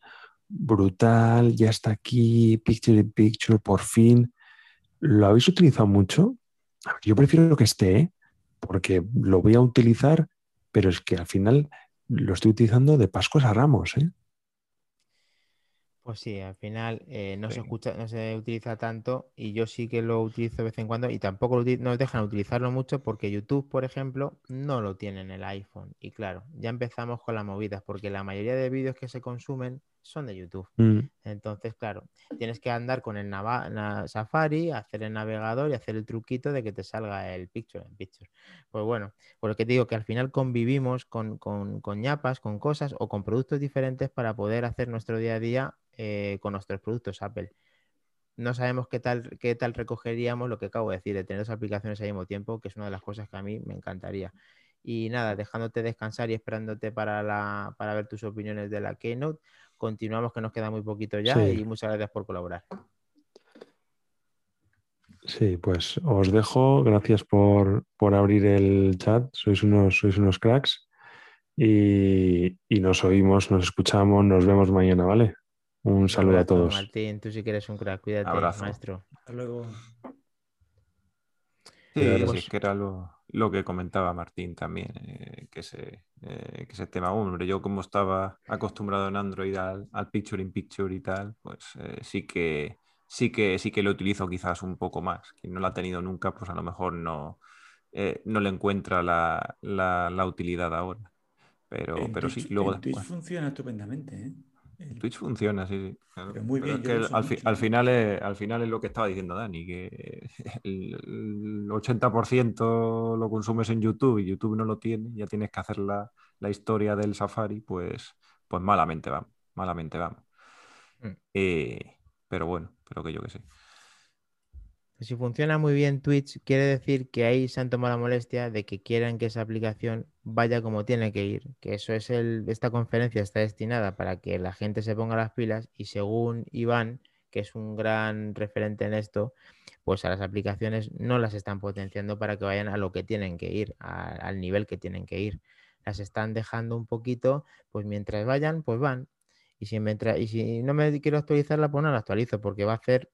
brutal, ya está aquí, Picture in Picture, por fin. ¿Lo habéis utilizado mucho? Yo prefiero que esté, ¿eh? porque lo voy a utilizar, pero es que al final lo estoy utilizando de Pascuas a Ramos. ¿eh? Pues sí, al final eh, no se escucha, no se utiliza tanto y yo sí que lo utilizo de vez en cuando y tampoco nos dejan utilizarlo mucho porque YouTube, por ejemplo, no lo tiene en el iPhone. Y claro, ya empezamos con las movidas porque la mayoría de vídeos que se consumen son de YouTube. Mm. Entonces, claro, tienes que andar con el Safari, hacer el navegador y hacer el truquito de que te salga el picture en picture. Pues bueno, por lo que te digo que al final convivimos con, con, con ñapas, con cosas o con productos diferentes para poder hacer nuestro día a día eh, con nuestros productos Apple. No sabemos qué tal, qué tal recogeríamos lo que acabo de decir, de tener dos aplicaciones al mismo tiempo, que es una de las cosas que a mí me encantaría. Y nada, dejándote descansar y esperándote para, la, para ver tus opiniones de la Keynote, continuamos que nos queda muy poquito ya y muchas gracias por colaborar. Sí, pues os dejo. Gracias por, abrir el chat. Sois unos, sois unos cracks. Y, y, nos oímos, nos escuchamos, nos vemos mañana, ¿vale? Un saludo a todos. Martín, tú si quieres un crack, cuídate, maestro. Hasta luego. Sí, que era lo, que comentaba Martín también, eh, que, ese, eh, que ese tema, hombre, yo como estaba acostumbrado en Android al, Picture in Picture y tal, pues eh, sí que sí que sí que lo utilizo quizás un poco más. Quien no lo ha tenido nunca, pues a lo mejor no, no le encuentra la, la, utilidad ahora. Pero, pero sí, luego después. funciona estupendamente, ¿eh? Twitch funciona, sí, sí. muy bien, al, final es, al final es lo que estaba diciendo Dani, que el, 80% lo consumes en YouTube y YouTube no lo tiene, ya tienes que hacer la, historia del Safari, pues, pues malamente vamos, malamente vamos. Mm. Eh, pero bueno, pero que yo que sé. Si funciona muy bien Twitch, quiere decir que ahí se han tomado la molestia de que quieran que esa aplicación vaya como tiene que ir. Que eso es el. Esta conferencia está destinada para que la gente se ponga las pilas y según Iván, que es un gran referente en esto, pues a las aplicaciones no las están potenciando para que vayan a lo que tienen que ir, al nivel que tienen que ir. Las están dejando un poquito, pues mientras vayan, pues van. Y si, y si no me quiero actualizarla, pues no la actualizo, porque va a hacer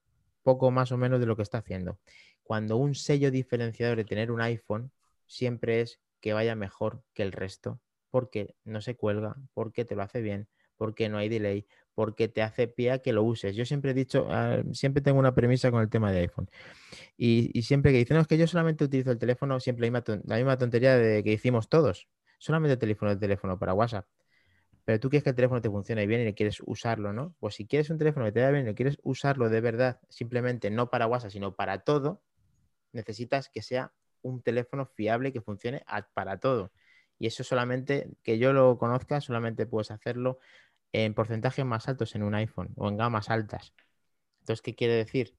poco más o menos de lo que está haciendo. Cuando un sello diferenciador de tener un iPhone siempre es que vaya mejor que el resto, porque no se cuelga, porque te lo hace bien, porque no hay delay, porque te hace pie a que lo uses. Yo siempre he dicho, ah, siempre tengo una premisa con el tema de iPhone. Y, siempre que dicen, no, es que yo solamente utilizo el teléfono, siempre la misma, la misma tontería de que hicimos todos. Solamente el teléfono, el teléfono para WhatsApp pero tú quieres que el teléfono te funcione bien y quieres usarlo, ¿no? Pues si quieres un teléfono que te vaya bien y quieres usarlo de verdad, simplemente no para WhatsApp, sino para todo, necesitas que sea un teléfono fiable que funcione para todo. Y eso solamente, que yo lo conozca, solamente puedes hacerlo en porcentajes más altos en un iPhone o en gamas altas. Entonces, ¿qué quiere decir?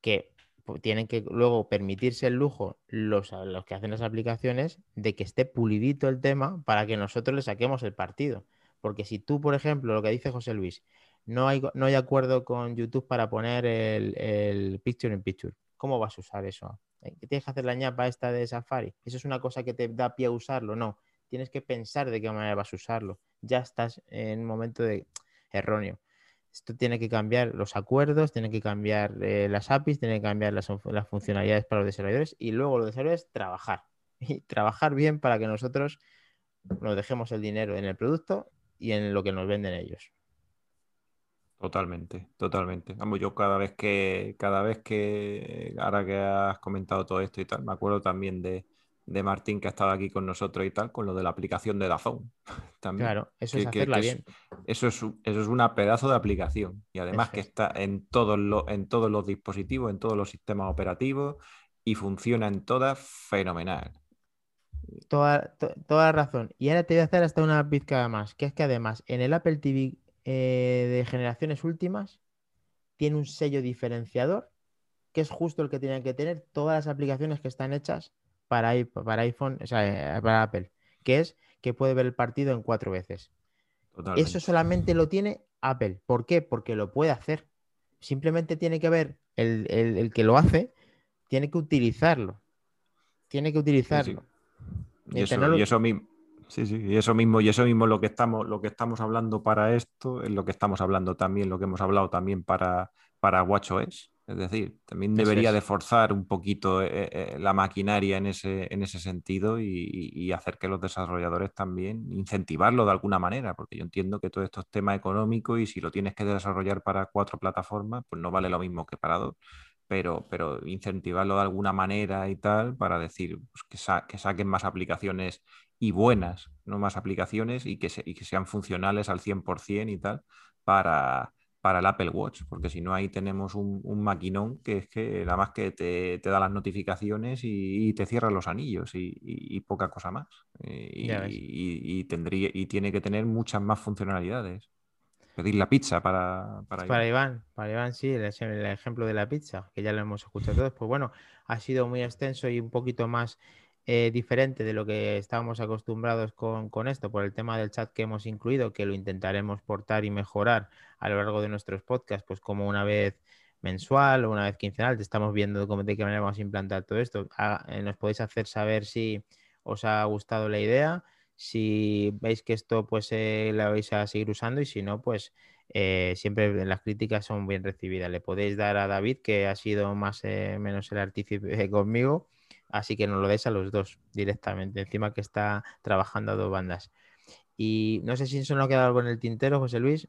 Que tienen que luego permitirse el lujo los, los que hacen las aplicaciones de que esté pulidito el tema para que nosotros le saquemos el partido. Porque si tú, por ejemplo, lo que dice José Luis, no hay, no hay acuerdo con YouTube para poner el, picture in picture, ¿cómo vas a usar eso? ¿Eh? ¿Tienes que hacer la ñapa esta de Safari? ¿Eso es una cosa que te da pie a usarlo? No. Tienes que pensar de qué manera vas a usarlo. Ya estás en un momento de erróneo. Esto tiene que cambiar los acuerdos, tiene que cambiar eh, las APIs, tiene que cambiar las, las, funcionalidades para los desarrolladores y luego los desarrolladores trabajar. Y trabajar bien para que nosotros nos dejemos el dinero en el producto y en lo que nos venden ellos. Totalmente, totalmente. Vamos, yo cada vez que, cada vez que, ahora que has comentado todo esto y tal, me acuerdo también de, de Martín que ha estado aquí con nosotros y tal, con lo de la aplicación de Dazón. También. Claro, eso es hacerla bien. eso, es, eso es una pedazo de aplicación y además que está en todos, los, en todos los dispositivos, en todos los sistemas operativos y funciona en todas fenomenal. Toda, toda la razón. Y ahora te voy a hacer hasta una pizca más, que es que además en el Apple TV eh, de generaciones últimas tiene un sello diferenciador que es justo el que tienen que tener todas las aplicaciones que están hechas para, para iPhone, o sea, eh, para Apple, que es que puede ver el partido en cuatro veces. Eso solamente lo tiene Apple. ¿Por qué? Porque lo puede hacer. Simplemente tiene que ver el, que lo hace, tiene que utilizarlo. Tiene que utilizarlo. Y, eso, mismo. Sí, sí, y eso mismo, y eso mismo lo que estamos, lo que estamos hablando para esto, es lo que estamos hablando también, lo que hemos hablado también para, para WatchOS. Es decir, también debería de forzar un poquito eh, eh, la maquinaria en ese, en ese sentido y, hacer que los desarrolladores también incentivarlo de alguna manera, porque yo entiendo que todo esto es tema económico y si lo tienes que desarrollar para cuatro plataformas, pues no vale lo mismo que para dos. Pero, pero incentivarlo de alguna manera y tal para decir pues, que, que, saquen más aplicaciones y buenas, no más aplicaciones y que, y que sean funcionales al 100% y tal para, para el Apple Watch, porque si no ahí tenemos un, maquinón que es que nada más que te, da las notificaciones y, te cierra los anillos y, poca cosa más. Y, tendría, y tiene que tener muchas más funcionalidades. Pedir la pizza para, para, para Iván. Para Iván, sí, el, el, ejemplo de la pizza, que ya lo hemos escuchado todos. Pues bueno, ha sido muy extenso y un poquito más eh, diferente de lo que estábamos acostumbrados con, esto por el tema del chat que hemos incluido, que lo intentaremos portar y mejorar a lo largo de nuestros podcasts, pues como una vez mensual o una vez quincenal, te estamos viendo cómo, de qué manera vamos a implantar todo esto. Ah, eh, nos podéis hacer saber si os ha gustado la idea, si veis que esto pues eh, la vais a seguir usando y si no, pues siempre las críticas son bien recibidas. Le podéis dar a David, que ha sido más o menos el artífice conmigo, Así que nos lo des a los dos directamente, encima que está trabajando a dos bandas. Y no sé si eso no ha quedado algo en el tintero, José Luis.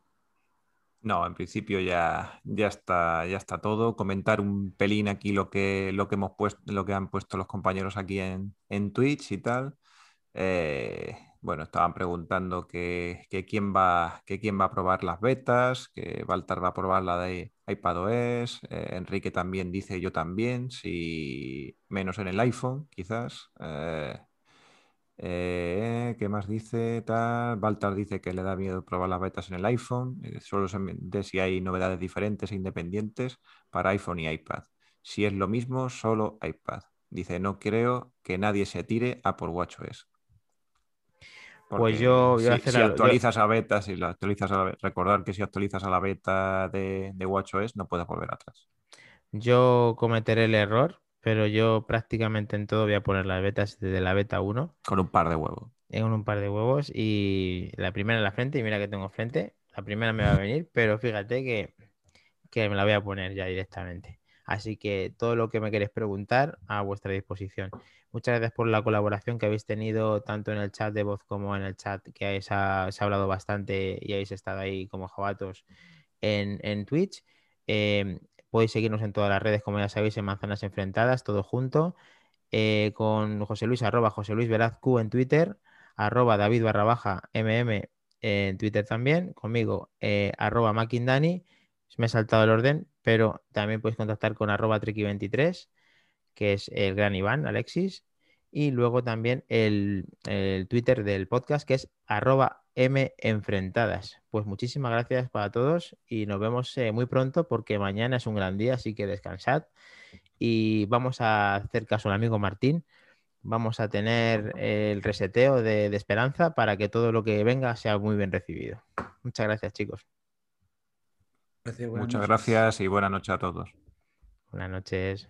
No, en principio ya, ya, está, ya está todo. Comentar un pelín aquí lo que, lo que hemos puesto, lo que han puesto los compañeros aquí en, en Twitch y tal. Eh, bueno, estaban preguntando que, quién va, quién va a probar las betas, que Walter va a probar la de iPadOS, eh, Enrique también dice yo también, si menos en el iPhone, quizás. Eh, eh, ¿Qué más dice? Tal. Baltar dice que le da miedo probar las betas en el iPhone, solo se de si hay novedades diferentes e independientes para iPhone y iPad. Si es lo mismo, solo iPad. Dice, no creo que nadie se tire a por WatchOS pues yo si, actualizas a beta, si lo actualizas a recordar que si actualizas a la beta de, de WatchOS no puedes volver atrás. Yo cometeré el error, pero yo prácticamente en todo voy a poner las betas desde la beta 1. Con un par de huevos. En un par de huevos y la primera en la frente, y mira que tengo frente, la primera me va a venir, pero fíjate que, que me la voy a poner ya directamente. Así que todo lo que me queréis preguntar a vuestra disposición. Muchas gracias por la colaboración que habéis tenido tanto en el chat de voz como en el chat que se ha hablado bastante y habéis estado ahí como jabatos en, Twitch. Em, podéis seguirnos en todas las redes, como ya sabéis, en Manzanas Enfrentadas, todo junto. Eh, con José Luis, arroba José Luis Veraz Q en Twitter, arroba David barra baja MM en Twitter también, conmigo, eh, arroba. Me he saltado el orden, pero también podéis contactar con arroba Triki23 que es el gran Iván, Alexis, y luego también el, Twitter del podcast, que es arroba Enfrentadas. Pues muchísimas gracias para todos y nos vemos eh, muy pronto porque mañana es un gran día, así que descansad. Y vamos a hacer caso al amigo Martín. Vamos a tener el reseteo de, esperanza para que todo lo que venga sea muy bien recibido. Muchas gracias, chicos. Muchas gracias y buenas noches a todos. Buenas noches.